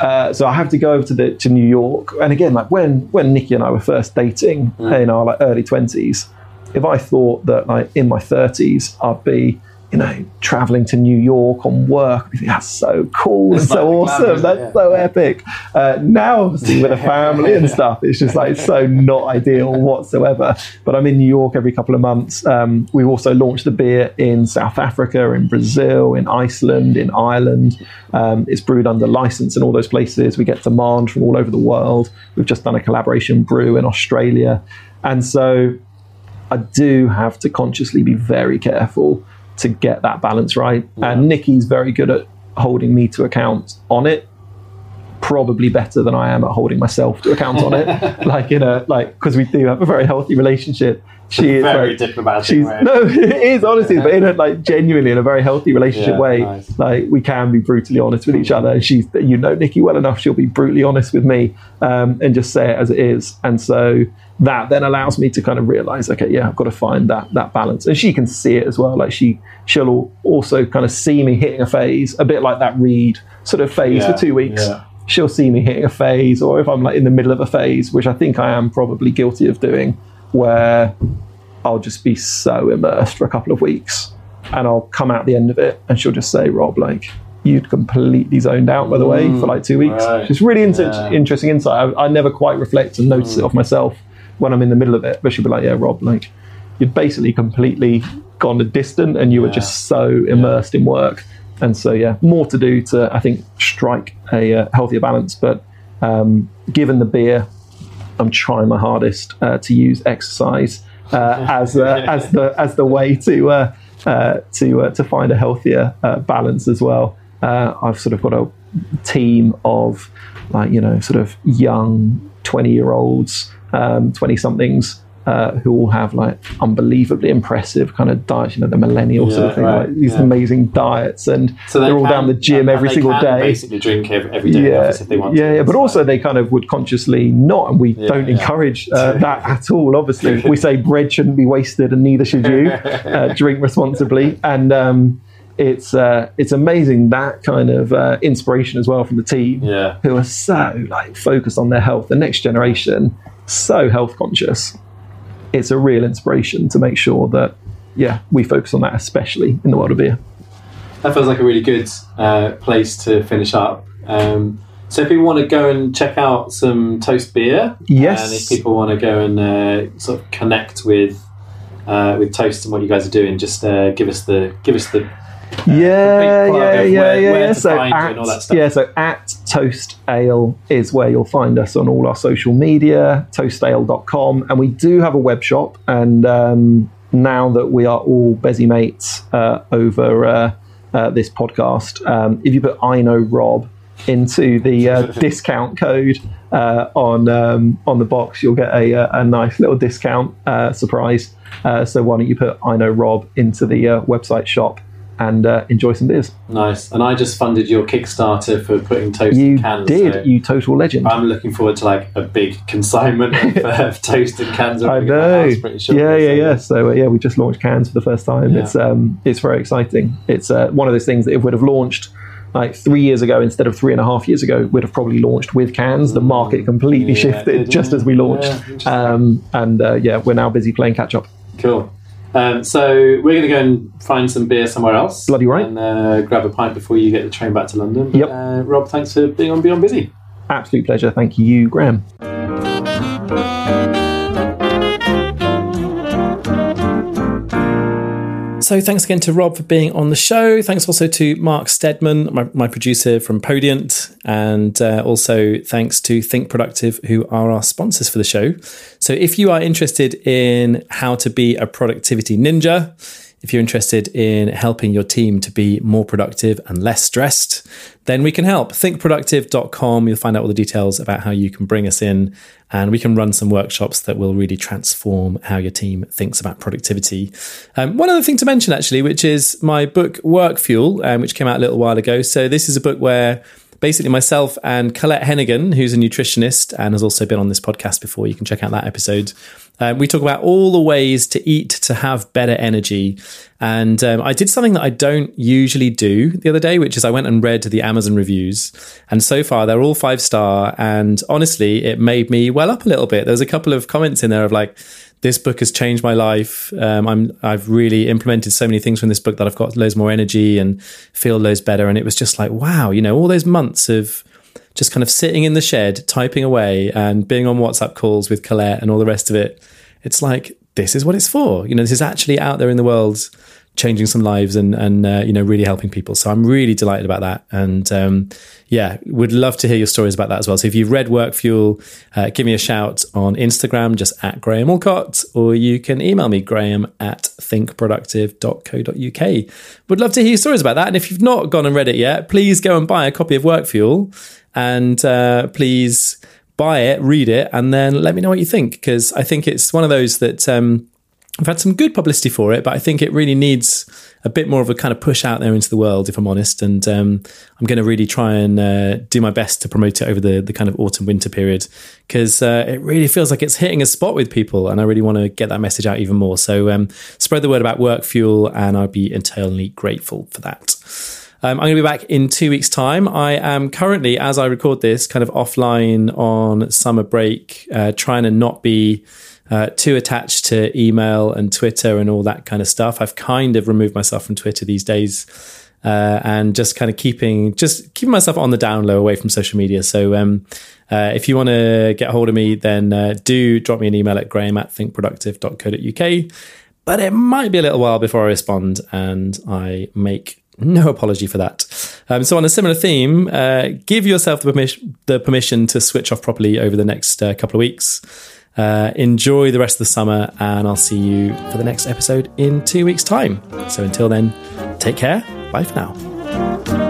uh, so I have to go over to the to New York, and again, like when when Nikki and I were first dating in our like early twenties, if I thought that like in my thirties I'd be you know traveling to New York on work, that's so cool and It's so like awesome, glamour, that's yeah. so epic. Uh, now, obviously, with a family and stuff, it's just like so not ideal whatsoever. But I'm in New York every couple of months. Um, we've also launched the beer in South Africa, in Brazil, in Iceland, in Ireland. Um, it's brewed under license in all those places. We get demand from all over the world. We've just done a collaboration brew in Australia. And so I do have to consciously be very careful to get that balance right. And Nikki's very good at holding me to account on it probably better than I am at holding myself to account on it. like in a like because we do have a very healthy relationship. She is Very like, diplomatic. She's way. no, it is honestly, but in a like genuinely in a very healthy relationship Yeah, way. nice. Like we can be brutally honest with each other, and she's you know Nikki well enough. She'll be brutally honest with me um, and just say it as it is. And so that then allows me to kind of realize, okay, yeah, I've got to find that that balance, and she can see it as well. Like she she'll also kind of see me hitting a phase, a bit like that Read sort of phase Yeah, for two weeks. yeah. She'll see me hitting a phase, or if I'm like in the middle of a phase, which I think I am probably guilty of doing, where I'll just be so immersed for a couple of weeks and I'll come out the end of it and she'll just say, Rob, like, you'd completely zoned out, by the way, for mm, like two weeks. right. It's really inter- Yeah. interesting insight. I, I never quite reflect and notice it mm. of myself when I'm in the middle of it. But she'll be like, yeah, Rob, like, you'd basically completely gone a distant and you were just so immersed in work. And so, yeah, more to do to, I think, strike a uh, healthier balance. But um, given the beer, I'm trying my hardest uh, to use exercise uh, as uh, as the as the way to uh, uh, to uh, to find a healthier uh, balance as well. Uh, I've sort of got a team of like you know sort of young twenty year olds, twenty somethings. Uh, who all have like unbelievably impressive kind of diets, you know, the millennial sort of thing, right, like these yeah. amazing diets, and So they they're all can- down the gym every single day Basically, drink every, every day yeah, if they want yeah, to. yeah. But also, like- they kind of would consciously not, and we don't yeah. encourage uh, that at all. Obviously, we say bread shouldn't be wasted, and neither should you. Uh, drink responsibly, and um, it's uh, it's amazing that kind of uh, inspiration as well from the team, yeah, who are so like focused on their health. The next generation, so health conscious. It's a real inspiration to make sure that yeah, we focus on that, especially in the world of beer. that feels like a really good uh, place to finish up. Um, so if people want to go and check out some Toast beer, Yes. and if people want to go and uh, sort of connect with uh, with Toast and what you guys are doing, just uh, give us the give us the yeah, yeah, yeah, where- yeah, where yeah. So at, and all that stuff. yeah, so at Toast Ale is where you'll find us on all our social media, toastale.com, and we do have a web shop. And um, now that we are all busy mates uh, over uh, uh, this podcast, um, if you put I know Rob into the uh, discount code uh, on um, on the box, you'll get a, uh, a nice little discount surprise. So why don't you put I know Rob into the website shop and uh, enjoy some beers? nice. And I just funded your Kickstarter for putting Toast You in cans. did, so you total legend. I'm looking forward to like a big consignment of, uh, of Toast and cans. I arriving at my know. yeah, yeah, so- yeah. So uh, yeah, we just launched cans for the first time. Yeah. It's um, it's very exciting. It's uh, one of those things that if we'd have launched like three years ago instead of three and a half years ago, we'd have probably launched with cans. The market completely Mm. Yeah, shifted just as we launched. Yeah, um, and uh, yeah, we're now busy playing catch up. Cool. Um, so we're going to go and find some beer somewhere else. Bloody right. And uh, grab a pint before you get the train back to London. Yep. Uh, Rob, thanks for being on Beyond Busy. Absolute pleasure. Thank you, Graham. So thanks again to Rob for being on the show. Thanks also to Mark Steadman, my, my producer from Podiant, and uh, also thanks to Think Productive, who are our sponsors for the show. So if you are interested in how to be a productivity ninja, if you're interested in helping your team to be more productive and less stressed, then we can help. Thinkproductive.com. You'll find out all the details about how you can bring us in and we can run some workshops that will really transform how your team thinks about productivity. Um, one other thing to mention, actually, which is my book Work Fuel, um, which came out a little while ago. So this is a book where basically myself and Colette Heneghan, who's a nutritionist and has also been on this podcast before, you can check out that episode. Um, we talk about all the ways to eat to have better energy. And um, I did something that I don't usually do the other day, which is I went and read the Amazon reviews. And so far, they're all five star. And honestly, it made me well up a little bit. There was a couple of comments in there of like, this book has changed my life. Um, I'm I've really implemented so many things from this book that I've got loads more energy and feel loads better. And it was just like, wow, you know, all those months of just kind of sitting in the shed, typing away and being on WhatsApp calls with Colette and all the rest of it. It's like, this is what it's for. You know, this is actually out there in the world changing some lives and and uh, you know really helping people. So I'm really delighted about that, and um, yeah, would love to hear your stories about that as well. So if you've read Work Fuel, uh, give me a shout on Instagram, just at Graham Allcott, or you can email me graham at thinkproductive.co.uk. Would love to hear your stories about that, and if you've not gone and read it yet, please go and buy a copy of Work Fuel, and uh, please buy it, read it, and then let me know what you think because I think it's one of those that. Um, I've had some good publicity for it, but I think it really needs a bit more of a kind of push out there into the world, if I'm honest. And um, I'm going to really try and uh, do my best to promote it over the, the kind of autumn winter period because uh, it really feels like it's hitting a spot with people. And I really want to get that message out even more. So um, spread the word about work fuel, and I'll be eternally grateful for that. Um, I'm going to be back in two weeks' time. I am currently, as I record this, kind of offline on summer break, uh, trying to not be uh, too attached to email and Twitter and all that kind of stuff. I've kind of removed myself from Twitter these days. Uh, and just kind of keeping just keeping myself on the down low away from social media. So um, uh, if you want to get hold of me, then uh, do drop me an email at graham at thinkproductive.co.uk. But it might be a little while before I respond, and I make no apology for that. Um, so, on a similar theme, uh, give yourself the, permission, the permission to switch off properly over the next uh, couple of weeks. Uh, enjoy the rest of the summer, and I'll see you for the next episode in two weeks' time. So until then, take care. Bye for now.